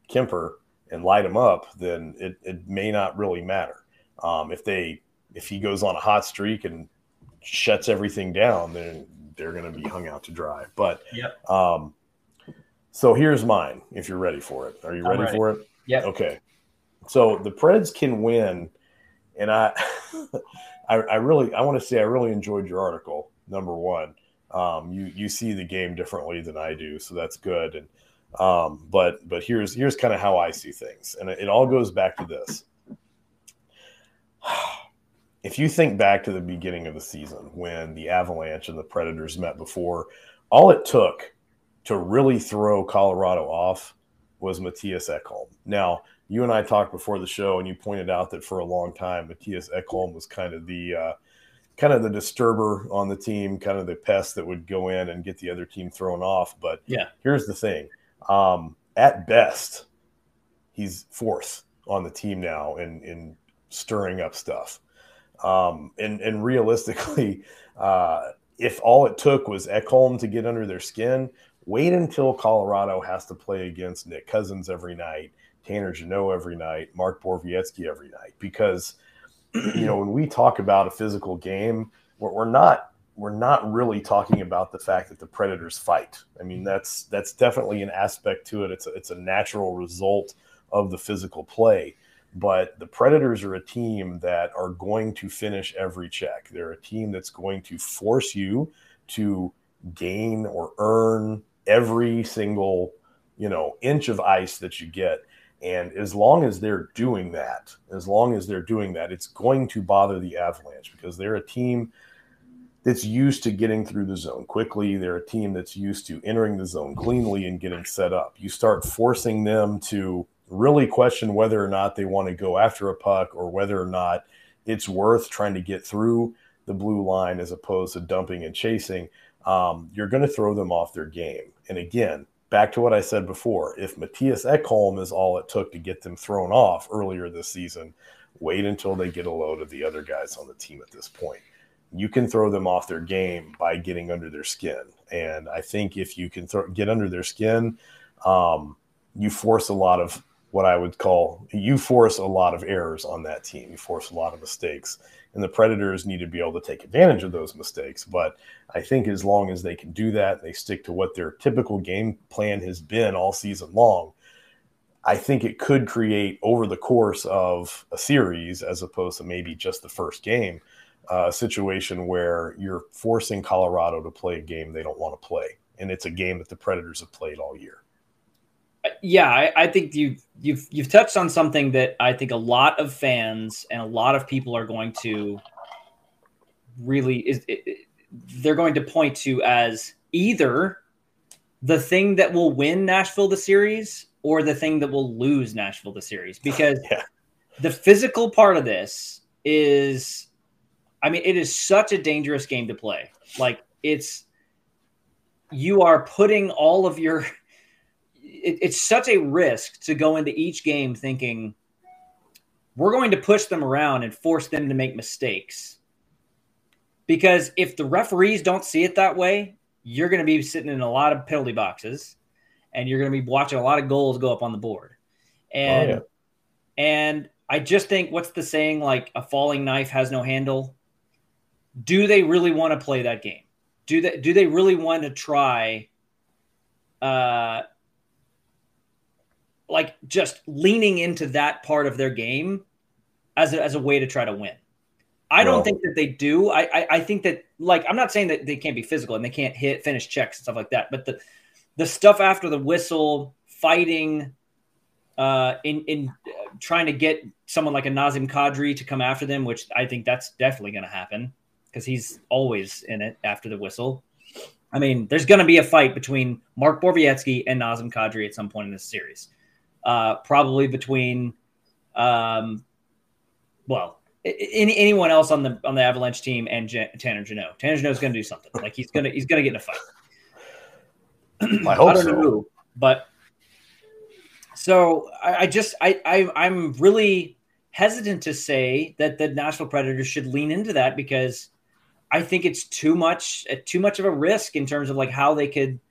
Speaker 2: Kuemper and light him up, then it, it may not really matter. Um, if they if he goes on a hot streak and shuts everything down, then they're going to be hung out to dry. But
Speaker 1: yep.
Speaker 2: um, so here's mine. If you're ready for it, are you ready,
Speaker 1: ready.
Speaker 2: for it?
Speaker 1: Yeah.
Speaker 2: Okay. So the Preds can win, and I, I, I really, I want to say I really enjoyed your article. Number one, um, you you see the game differently than I do, so that's good. And um, but but here's here's kind of how I see things, and it, it all goes back to this. If you think back to the beginning of the season when the Avalanche and the Predators met before, all it took to really throw Colorado off was Mattias Ekholm. Now, you and I talked before the show, and you pointed out that for a long time, Mattias Ekholm was kind of the uh, kind of the disturber on the team, kind of the pest that would go in and get the other team thrown off. But
Speaker 1: yeah,
Speaker 2: here's the thing: um, at best, he's fourth on the team now in in stirring up stuff. Um, and and realistically, uh, if all it took was Ekholm to get under their skin, wait until Colorado has to play against Nick Cousins every night, Tanner Jeannot every night, Mark Borowiecki every night. Because you know when we talk about a physical game, we're, we're not we're not really talking about the fact that the Predators fight. I mean that's that's definitely an aspect to it. It's a, it's a natural result of the physical play. But the Predators are a team that are going to finish every check. They're a team that's going to force you to gain or earn every single, you know, inch of ice that you get. And as long as they're doing that, as long as they're doing that, it's going to bother the Avalanche because they're a team that's used to getting through the zone quickly. They're a team that's used to entering the zone cleanly and getting set up. You start forcing them to really question whether or not they want to go after a puck or whether or not it's worth trying to get through the blue line as opposed to dumping and chasing. Um, you're going to throw them off their game. And again, back to what I said before, if Mattias Ekholm is all it took to get them thrown off earlier this season, wait until they get a load of the other guys on the team at this point. You can throw them off their game by getting under their skin. And I think if you can get under their skin, um, you force a lot of what I would call you force a lot of errors on that team. You force a lot of mistakes. And the Predators need to be able to take advantage of those mistakes. But I think as long as they can do that, they stick to what their typical game plan has been all season long. I think it could create over the course of a series, as opposed to maybe just the first game, uh, a situation where you're forcing Colorado to play a game they don't want to play. And it's a game that the Predators have played all year
Speaker 1: yeah, I, I, think you've you've you've touched on something that I think a lot of fans and a lot of people are going to really is it, they're going to point to as either the thing that will win Nashville the series or the thing that will lose Nashville the series because
Speaker 2: yeah.
Speaker 1: the physical part of this is I mean it is such a dangerous game to play. Like it's you are putting all of your it, it's such a risk to go into each game thinking we're going to push them around and force them to make mistakes. Because if the referees don't see it that way, you're going to be sitting in a lot of penalty boxes and you're going to be watching a lot of goals go up on the board. And oh, yeah. and I just think what's the saying like a falling knife has no handle? Do they really want to play that game? Do they do they really want to try uh like just leaning into that part of their game as a, as a way to try to win. I don't think that they do. I, I, I think that like I'm not saying that they can't be physical and they can't hit finish checks and stuff like that, but the the stuff after the whistle, fighting, uh, in in uh, trying to get someone like a Nazem Kadri to come after them, which I think that's definitely going to happen because he's always in it after the whistle. I mean, there's going to be a fight between Mark Borowiecki and Nazem Kadri at some point in this series uh, probably between, um, well, any, anyone else on the on the Avalanche team and J- Tanner Jeannot. Tanner Jeannot is going to do something. Like he's gonna he's gonna get in a fight.
Speaker 2: I hope I so. Know,
Speaker 1: but so I, I just I, I I'm really hesitant to say that the Nashville Predators should lean into that because I think it's too much uh, too much of a risk in terms of like how they could.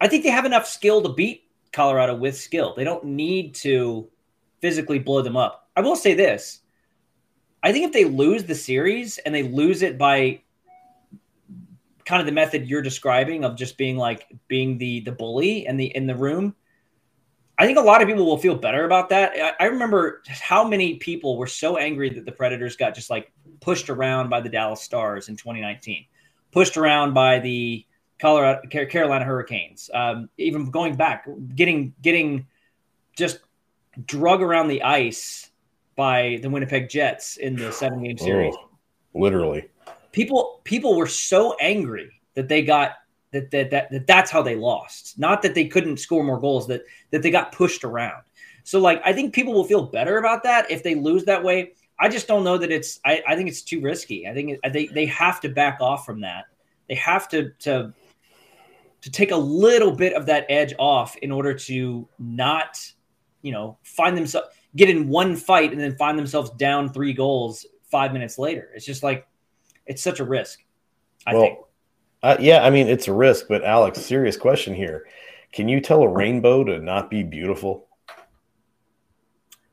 Speaker 1: I think they have enough skill to beat Colorado with skill. They don't need to physically blow them up. I will say this. I think if they lose the series and they lose it by kind of the method you're describing of just being like being the the bully in the in the room, I think a lot of people will feel better about that. I, I remember how many people were so angry that the Predators got just like pushed around by the Dallas Stars in 2019, pushed around by the Colorado, Carolina Hurricanes. Um, even going back, getting getting just drug around the ice by the Winnipeg Jets in the seven game series. Oh,
Speaker 2: literally,
Speaker 1: people people were so angry that they got that, that that that that's how they lost. Not that they couldn't score more goals, that that they got pushed around. So like I think people will feel better about that if they lose that way. I just don't know that it's. I, I think it's too risky. I think it, they they have to back off from that. They have to to to take a little bit of that edge off in order to not, you know, find themselves get in one fight and then find themselves down three goals five minutes later. It's just like it's such a risk. I well, think.
Speaker 2: Uh, yeah, I mean it's a risk, but Alex, serious question here: Can you tell a rainbow to not be beautiful?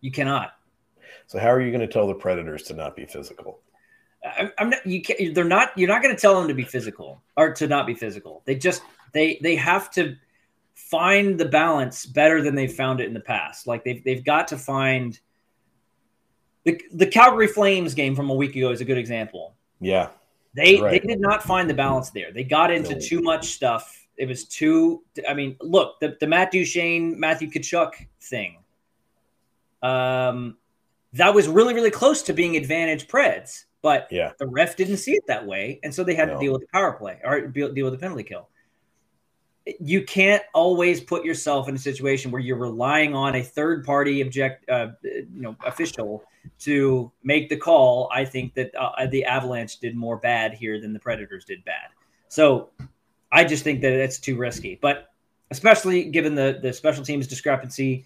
Speaker 1: You cannot.
Speaker 2: So how are you going to tell the predators to not be physical?
Speaker 1: I, I'm not. You can't. They're not. You're not going to tell them to be physical or to not be physical. They just they they have to find the balance better than they've found it in the past. Like they've they've got to find the the Calgary Flames game from a week ago is a good example.
Speaker 2: Yeah.
Speaker 1: They right. they did not find the balance there. They got into too much stuff. It was too I mean, look, the, the Matt Duchene, Matthew Tkachuk thing. Um that was really, really close to being advantage Preds, but
Speaker 2: yeah.
Speaker 1: the ref didn't see it that way, and so they had no. to deal with the power play or deal with the penalty kill you can't always put yourself in a situation where you're relying on a third party object uh, you know official to make the call i think that uh, the avalanche did more bad here than the predators did bad so i just think that it's too risky but especially given the the special teams discrepancy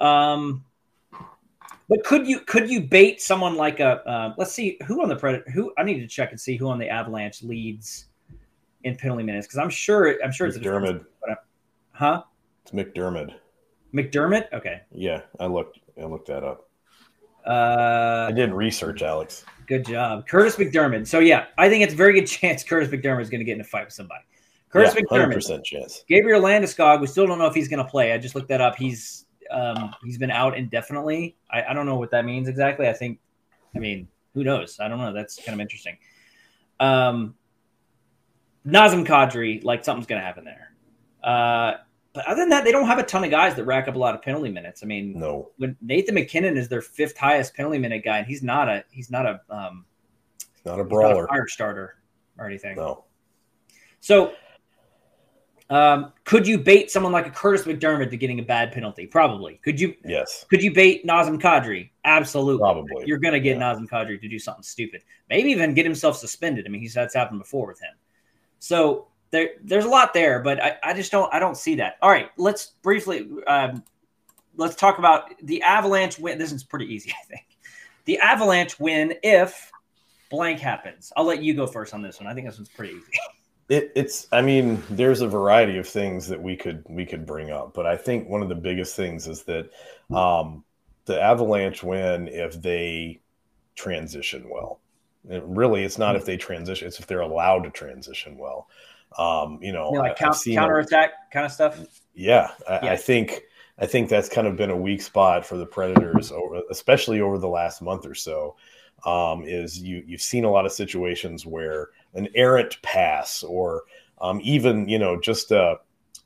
Speaker 1: um but could you could you bait someone like a uh, let's see who on the predator who i need to check and see who on the avalanche leads in penalty minutes because I'm sure I'm sure
Speaker 2: it's MacDermid.
Speaker 1: A huh?
Speaker 2: It's MacDermid.
Speaker 1: MacDermid. Okay.
Speaker 2: Yeah, I looked. I looked that up.
Speaker 1: Uh,
Speaker 2: I did research, Alex.
Speaker 1: Good job, Curtis McDermott. So yeah, I think it's a very good chance Curtis McDermott is going to get in a fight with somebody. Kurtis yeah, MacDermid, percent chance. Gabriel Landeskog. We still don't know if he's going to play. I just looked that up. He's um, he's been out indefinitely. I, I don't know what that means exactly. I think, I mean, who knows? I don't know. That's kind of interesting. Um, Nazem Kadri, like something's going to happen there. Uh, but other than that, they don't have a ton of guys that rack up a lot of penalty minutes. I mean,
Speaker 2: no.
Speaker 1: When Nathan MacKinnon is their fifth highest penalty minute guy, and he's not a he's not a um,
Speaker 2: not a brawler, not a
Speaker 1: fire starter or anything.
Speaker 2: No.
Speaker 1: So, um, could you bait someone like a Curtis McDermott to getting a bad penalty? Probably. Could you?
Speaker 2: Yes.
Speaker 1: Could you bait Nazem Kadri? Absolutely.
Speaker 2: Probably.
Speaker 1: You're going to get yeah. Nazem Kadri to do something stupid. Maybe even get himself suspended. I mean, he's that's happened before with him. So there there's a lot there, but I, I just don't I don't see that. All right, let's briefly um, let's talk about the Avalanche win. This is pretty easy, I think. The Avalanche win if blank happens. I'll let you go first on this one. I think this one's pretty easy.
Speaker 2: It, it's i mean there's a variety of things that we could we could bring up but i think one of the biggest things is that um, the avalanche win if they transition well it really it's not if they transition it's if they're allowed to transition well um, you know
Speaker 1: you know like count, counter attack kind of stuff
Speaker 2: yeah I, yeah I, think i think that's kind of been a weak spot for the predators over especially over the last month or so um, is you you've seen a lot of situations where an errant pass or um, even you know just a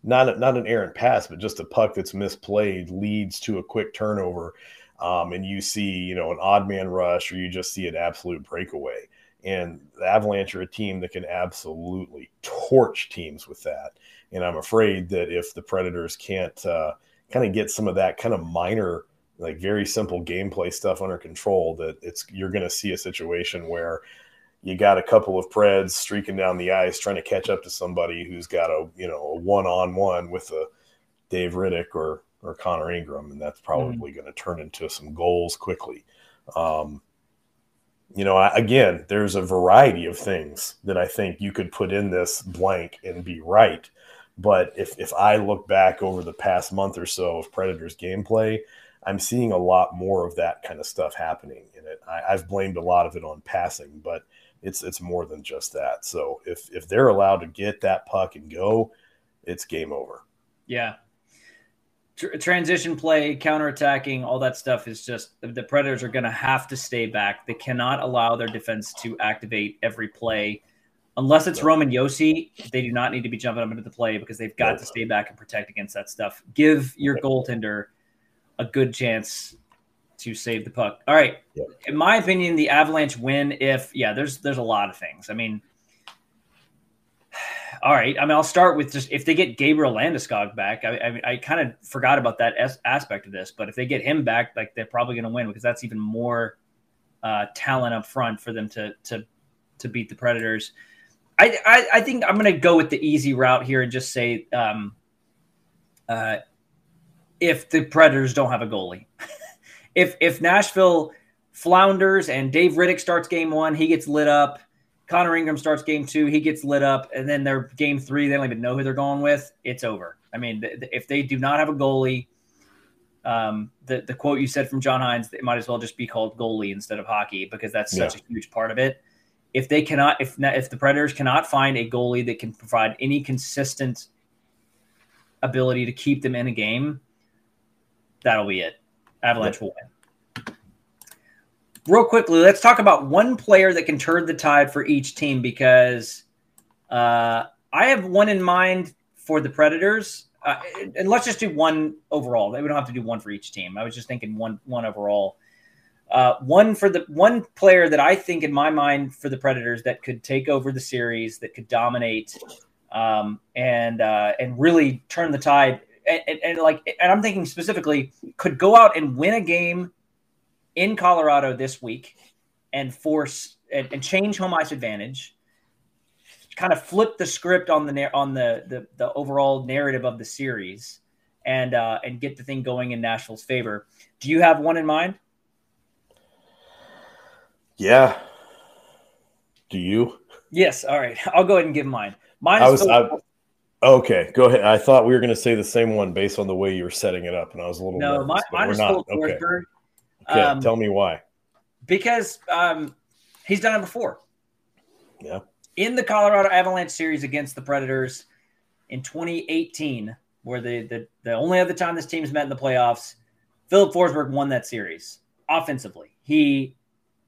Speaker 2: not a, not an errant pass, but just a puck that's misplayed leads to a quick turnover, um, and you see you know an odd man rush or you just see an absolute breakaway. And the Avalanche are a team that can absolutely torch teams with that. And I'm afraid that if the Predators can't uh, kind of get some of that kind of minor, like very simple gameplay stuff under control, that it's you're going to see a situation where you got a couple of Preds streaking down the ice trying to catch up to somebody who's got a you know a one on one with a Dave Rittich or or Connor Ingram, and that's probably mm-hmm. going to turn into some goals quickly. Um, you know, I, again, there's a variety of things that I think you could put in this blank and be right. But if if I look back over the past month or so of Predators gameplay, I'm seeing a lot more of that kind of stuff happening in it. I, I've blamed a lot of it on passing, but it's it's more than just that. So if if they're allowed to get that puck and go, it's game over.
Speaker 1: Yeah. Tr- transition play, counterattacking, all that stuff is just the Predators are going to have to stay back. They cannot allow their defense to activate every play. Unless it's Roman Josi, they do not need to be jumping up into the play because they've got to stay back and protect against that stuff. Give your goaltender a good chance to save the puck. All right. Yeah. In my opinion, the Avalanche win if yeah, there's there's a lot of things. I mean, all right. I mean, I'll start with just if they get Gabriel Landeskog back. I, I, I kind of forgot about that as, aspect of this, but if they get him back, like they're probably going to win because that's even more uh, talent up front for them to to to beat the Predators. I I, I think I'm going to go with the easy route here and just say, um, uh, if the Predators don't have a goalie. if if Nashville flounders and Dave Rittich starts game one, he gets lit up. Connor Ingram starts game two, he gets lit up, and then their game three, they don't even know who they're going with. It's over. I mean, th- if they do not have a goalie, um, the the quote you said from John Hynes, it might as well just be called goalie instead of hockey because that's such yeah. a huge part of it. If they cannot, if if the Predators cannot find a goalie that can provide any consistent ability to keep them in a game, that'll be it. Avalanche will win. Real quickly, let's talk about one player that can turn the tide for each team because uh, I have one in mind for the Predators. Uh, and let's just do one overall. We don't have to do one for each team. I was just thinking one one overall. Uh, one for the one player that I think in my mind for the Predators that could take over the series, that could dominate, um, and uh, and really turn the tide and, and, like, and I'm thinking specifically, could go out and win a game in Colorado this week and force and, and change home ice advantage, kind of flip the script on the on the, the the overall narrative of the series, and uh, and get the thing going in Nashville's favor. Do you have one in mind?
Speaker 2: Yeah. Do you?
Speaker 1: Yes. All right. I'll go ahead and give mine. Mine I
Speaker 2: was, I, Okay, go ahead. I thought we were going to say the same one based on the way you were setting it up, and I was a little
Speaker 1: no. Nervous, my, mine is Filip. Forsberg.
Speaker 2: Okay, um, tell me why.
Speaker 1: Because um, he's done it before.
Speaker 2: Yeah.
Speaker 1: In the Colorado Avalanche series against the Predators in 2018, where the the, the only other time this team's met in the playoffs, Filip Forsberg won that series offensively. He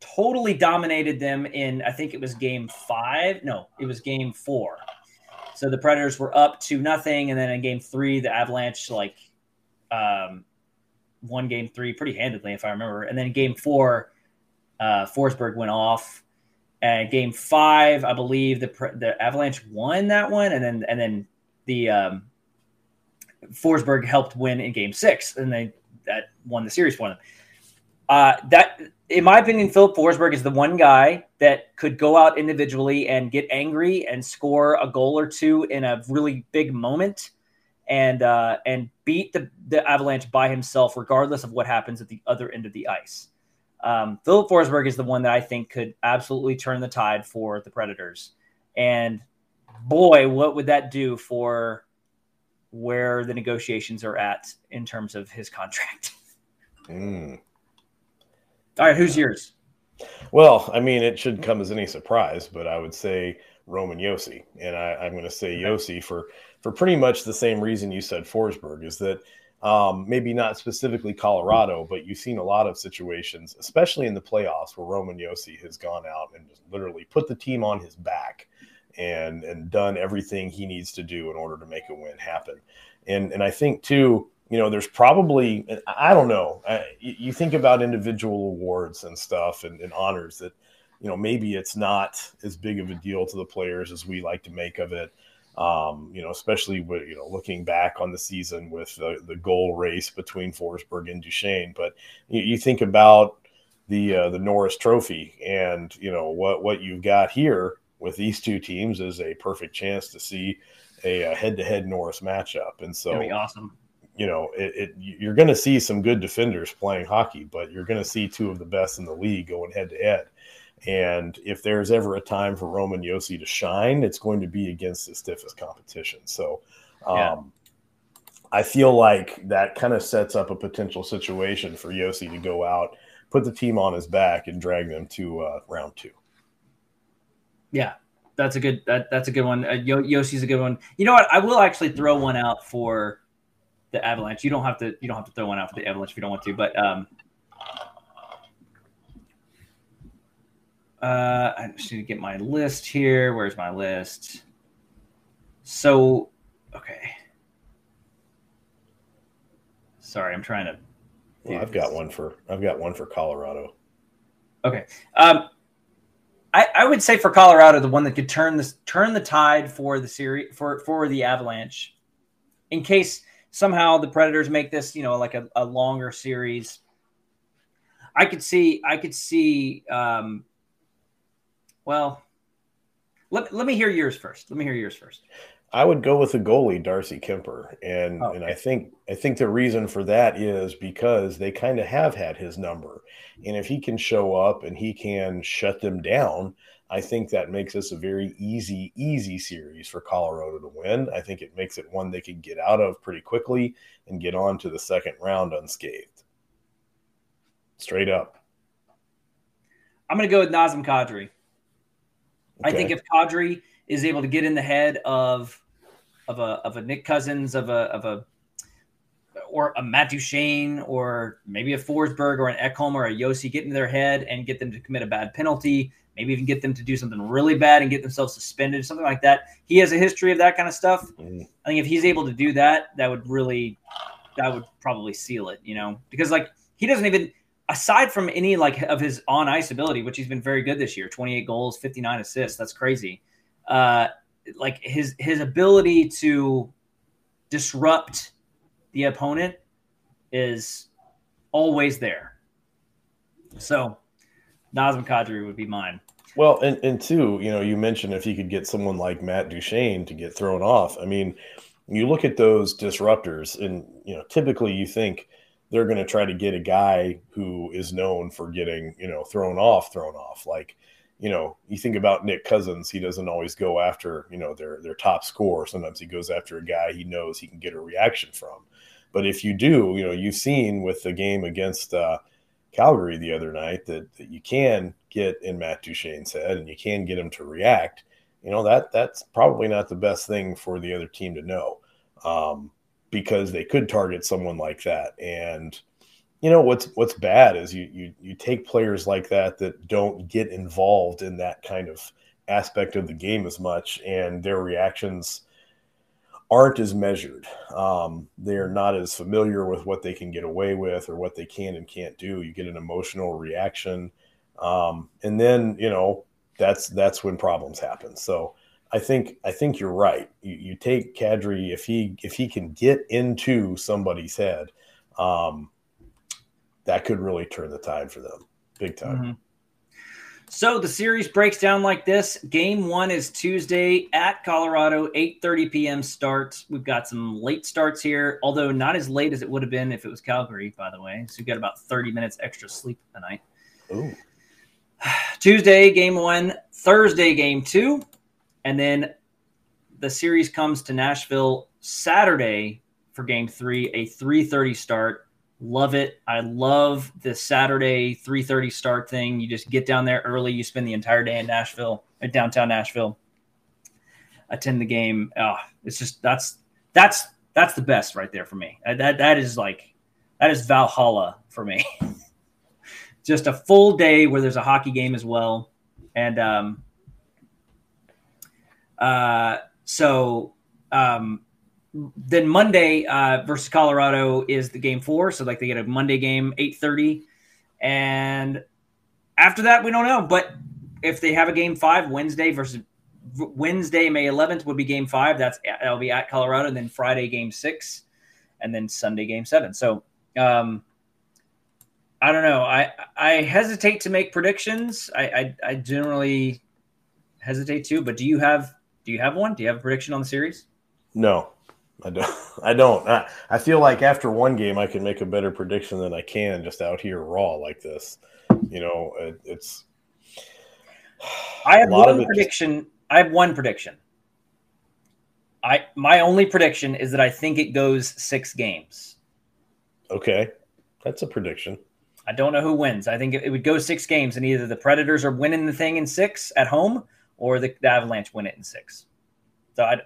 Speaker 1: totally dominated them in I think it was game five. No, it was game four so the Predators were up to nothing, and then in Game Three, the Avalanche like um, won Game Three pretty handedly, if I remember. And then Game Four, uh, Forsberg went off. And Game Five, I believe the the Avalanche won that one, and then and then the um, Forsberg helped win in Game Six, and they that won the series for them. Uh, that, in my opinion, Filip Forsberg is the one guy that could go out individually and get angry and score a goal or two in a really big moment and uh, and beat the, the Avalanche by himself, regardless of what happens at the other end of the ice. Um, Filip Forsberg is the one that I think could absolutely turn the tide for the Predators. And boy, what would that do for where the negotiations are at in terms of his contract?
Speaker 2: Mm.
Speaker 1: All right, who's yours?
Speaker 2: Well, I mean, it shouldn't come as any surprise, but I would say Roman Josi, and I, am going to say Josi for for pretty much the same reason you said Forsberg is that um, maybe not specifically Colorado, but you've seen a lot of situations, especially in the playoffs, where Roman Josi has gone out and just literally put the team on his back and and done everything he needs to do in order to make a win happen. And and I think too, you know, there's probably I don't know. I, you think about individual awards and stuff and, and honors that, you know, maybe it's not as big of a deal to the players as we like to make of it. Um, you know, especially with you know looking back on the season with the, the goal race between Forsberg and Duchene. But you, you think about the uh, the Norris Trophy, and you know what what you've got here with these two teams is a perfect chance to see a head to head Norris matchup. And so,
Speaker 1: awesome.
Speaker 2: You know, it, it you're going to see some good defenders playing hockey, but you're going to see two of the best in the league going head to head. And if there's ever a time for Roman Josi to shine, it's going to be against the stiffest competition. So, um, yeah. I feel like that kind of sets up a potential situation for Josi to go out, put the team on his back, and drag them to uh, round two.
Speaker 1: Yeah, that's a good that, that's a good one. Uh, Josi's a good one. You know what? I will actually throw one out for the Avalanche. You don't have to you don't have to throw one out for the Avalanche if you don't want to, but um, uh, I just need to get my list here. Where's my list? So, okay. Sorry, I'm trying to.
Speaker 2: Well, I've got one for I've got one for Colorado.
Speaker 1: Okay. Um, I, I would say for Colorado, the one that could turn this turn the tide for the series for for the Avalanche, in case somehow the Predators make this, you know, like a, a longer series. I could see I could see um well let, let me hear yours first. Let me hear yours first.
Speaker 2: I would go with the goalie Darcy Kuemper, and oh, and I think I think the reason for that is because they kind of have had his number, and if he can show up and he can shut them down, I think that makes this a very easy easy series for Colorado to win. I think it makes it one they can get out of pretty quickly and get on to the second round unscathed. Straight up.
Speaker 1: I'm going to go with Nazem Kadri. Okay. I think if Kadri is able to get in the head of of a of a Nick Cousins of a of a or a Matt Duchene or maybe a Forsberg or an Ekholm or a Josi get into their head and get them to commit a bad penalty, maybe even get them to do something really bad and get themselves suspended, something like that. He has a history of that kind of stuff. Mm. I think if he's able to do that, that would really that would probably seal it, you know, because like he doesn't even aside from any like of his on ice ability, which he's been very good this year, 28 goals, 59 assists. That's crazy uh, like his his ability to disrupt the opponent is always there. So Nazem Kadri would be mine.
Speaker 2: Well, and, and two, you know, you mentioned if you could get someone like Matt Duchene to get thrown off. I mean, you look at those disruptors, and you know, typically you think they're going to try to get a guy who is known for getting, you know, thrown off, thrown off. Like you know, you think about Nick Cousins, he doesn't always go after, you know, their their top score. Sometimes he goes after a guy he knows he can get a reaction from. But if you do, you know, you've seen with the game against uh, Calgary the other night that, that you can get in Matt Duchene's head and you can get him to react. You know that that's probably not the best thing for the other team to know, um, because they could target someone like that and you know what's what's bad is you you you take players like that that don't get involved in that kind of aspect of the game as much, and their reactions aren't as measured. Um, they're not as familiar with what they can get away with or what they can and can't do. You get an emotional reaction, um, and then you know that's that's when problems happen. So. I think I think you're right. You, you take Kadri if he if he can get into somebody's head, um, that could really turn the tide for them big time. Mm-hmm.
Speaker 1: So the series breaks down like this. Game one is Tuesday at Colorado, 8:30 p.m. starts. We've got some late starts here, although not as late as it would have been if it was Calgary, by the way. So we've got about 30 minutes extra sleep tonight.
Speaker 2: Ooh.
Speaker 1: Tuesday, game one, Thursday, game two, and then the series comes to Nashville Saturday for game three, a 3:30 start. Love it. I love the Saturday 3:30 start thing. You just get down there early. You spend the entire day in Nashville, at downtown Nashville. Attend the game. Oh, it's just that's that's that's the best right there for me. Uh, that that is like that is Valhalla for me. just a full day where there's a hockey game as well, and um, uh, so um, then Monday uh, versus Colorado is the game four. So like they get a Monday game, eight thirty, and after that we don't know. But if they have a game five, Wednesday versus Wednesday, May eleventh would be game five. That's that'll be at Colorado, and then Friday game six, and then Sunday game seven. So um, I don't know. I I hesitate to make predictions. I, I I generally hesitate to. But do you have do you have one? Do you have a prediction on the series?
Speaker 2: No, I don't. I don't. I, I feel like after one game, I can make a better prediction than I can just out here raw like this. You know, it, it's.
Speaker 1: I have one prediction. Just... I have one prediction. I my only prediction is that I think it goes six games.
Speaker 2: Okay, that's a prediction.
Speaker 1: I don't know who wins. I think it, it would go six games, and either the Predators are winning the thing in six at home, or the, the Avalanche win it in six. So I,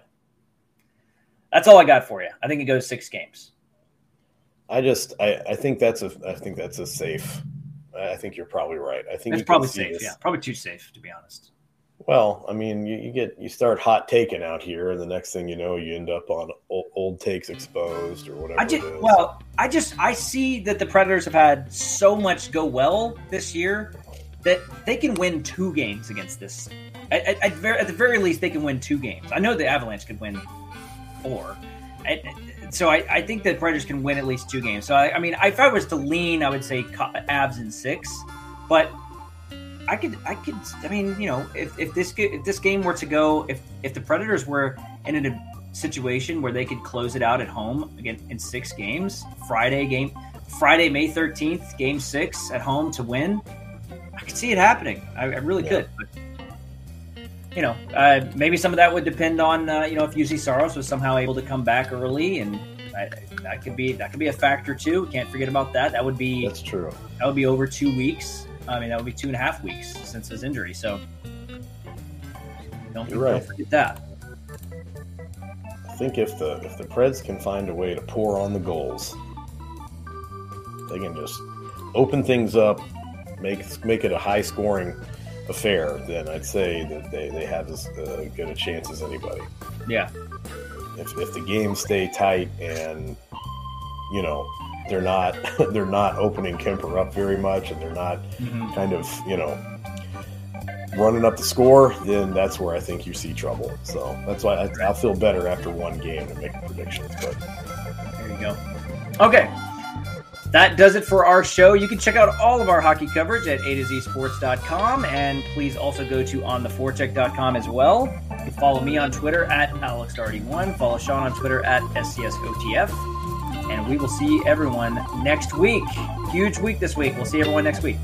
Speaker 1: that's all I got for you. I think it goes six games.
Speaker 2: I just I, I think that's a I think that's a safe. I think you're probably right. I think
Speaker 1: it's probably safe. This. Yeah, probably too safe to be honest.
Speaker 2: Well, I mean, you, you, get you start hot taking out here, and the next thing you know, you end up on old, old takes exposed or whatever.
Speaker 1: I just well, I just I see that the Predators have had so much go well this year that they can win two games against this. At, at, at, very, at the very least, they can win two games. I know the Avalanche could win four. so I, I, think the Predators can win at least two games. So I, I mean, if I was to lean, I would say Avs in six. But I could, I could, I mean, you know, if, if this if this game were to go, if if the Predators were in a situation where they could close it out at home again in six games, Friday game, Friday May thirteenth, game six at home to win, I could see it happening. I, I really yeah. could. But you know, uh, maybe some of that would depend on uh, you know if Juuse Saros was somehow able to come back early, and I, that could be that could be a factor too. Can't forget about that. That would be
Speaker 2: that's true.
Speaker 1: That would be over two weeks. I mean, that would be two and a half weeks since his injury. So don't, right. don't forget that.
Speaker 2: I think if the if the Preds can find a way to pour on the goals, they can just open things up, make make it a high scoring affair, then I'd say that they, they have as uh, good a chance as anybody.
Speaker 1: Yeah.
Speaker 2: If, if the games stay tight and you know they're not they're not opening Kuemper up very much and they're not mm-hmm. kind of you know running up the score, then that's where I think you see trouble. So that's why I, will feel better after one game to make predictions. But
Speaker 1: there you go. Okay, that does it for our show. You can check out all of our hockey coverage at a to z sports.com and please also go to on the ontheforecheck.com as well. Follow me on Twitter at AlexDarty1, follow Shaun on Twitter at SCSOTF, and we will see everyone next week. Huge week this week. We'll see everyone next week.